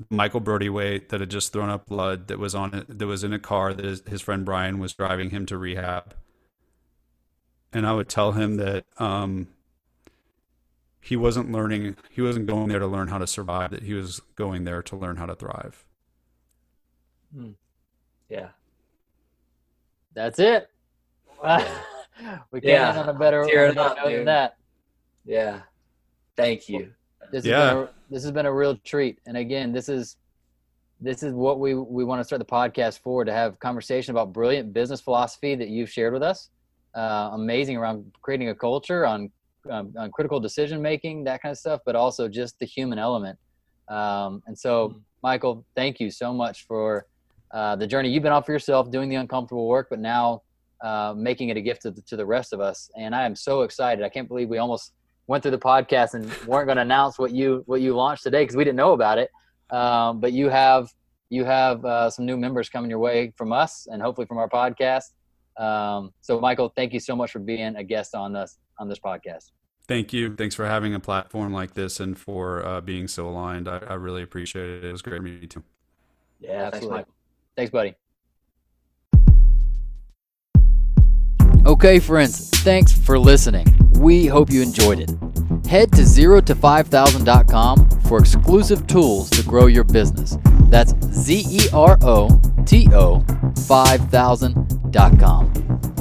Michael Brody-Waite that had just thrown up blood that was on that was in a car that his, his, friend Brian was driving him to rehab. And I would tell him that um, he wasn't learning he wasn't going there to learn how to survive, that he was going there to learn how to thrive. Hmm. Yeah. That's it. we can't yeah. on a better, on up, than that. Yeah. Thank you. This yeah. Has been a, this has been a real treat. And again, this is this is what we we want to start the podcast for to have conversation about brilliant business philosophy that you've shared with us. Uh, amazing around creating a culture on um, on critical decision making, that kind of stuff, but also just the human element. Um, and so, mm-hmm. Michael, thank you so much for uh, the journey you've been on for yourself, doing the uncomfortable work, but now uh, making it a gift to the, to the rest of us. And I am so excited. I can't believe we almost went through the podcast and weren't going to announce what you what you launched today because we didn't know about it. Um, but you have you have uh, some new members coming your way from us and hopefully from our podcast. Um, so, Michael, thank you so much for being a guest on this on this podcast. Thank you. Thanks for having a platform like this and for uh, being so aligned. I, I, really appreciate it. It was great meeting you. Yeah, absolutely. Thanks, thanks, buddy. Okay, friends, thanks for listening. We hope you enjoyed it. Head to zero to 5000.com for exclusive tools to grow your business. That's Z E R O T O 5000.com.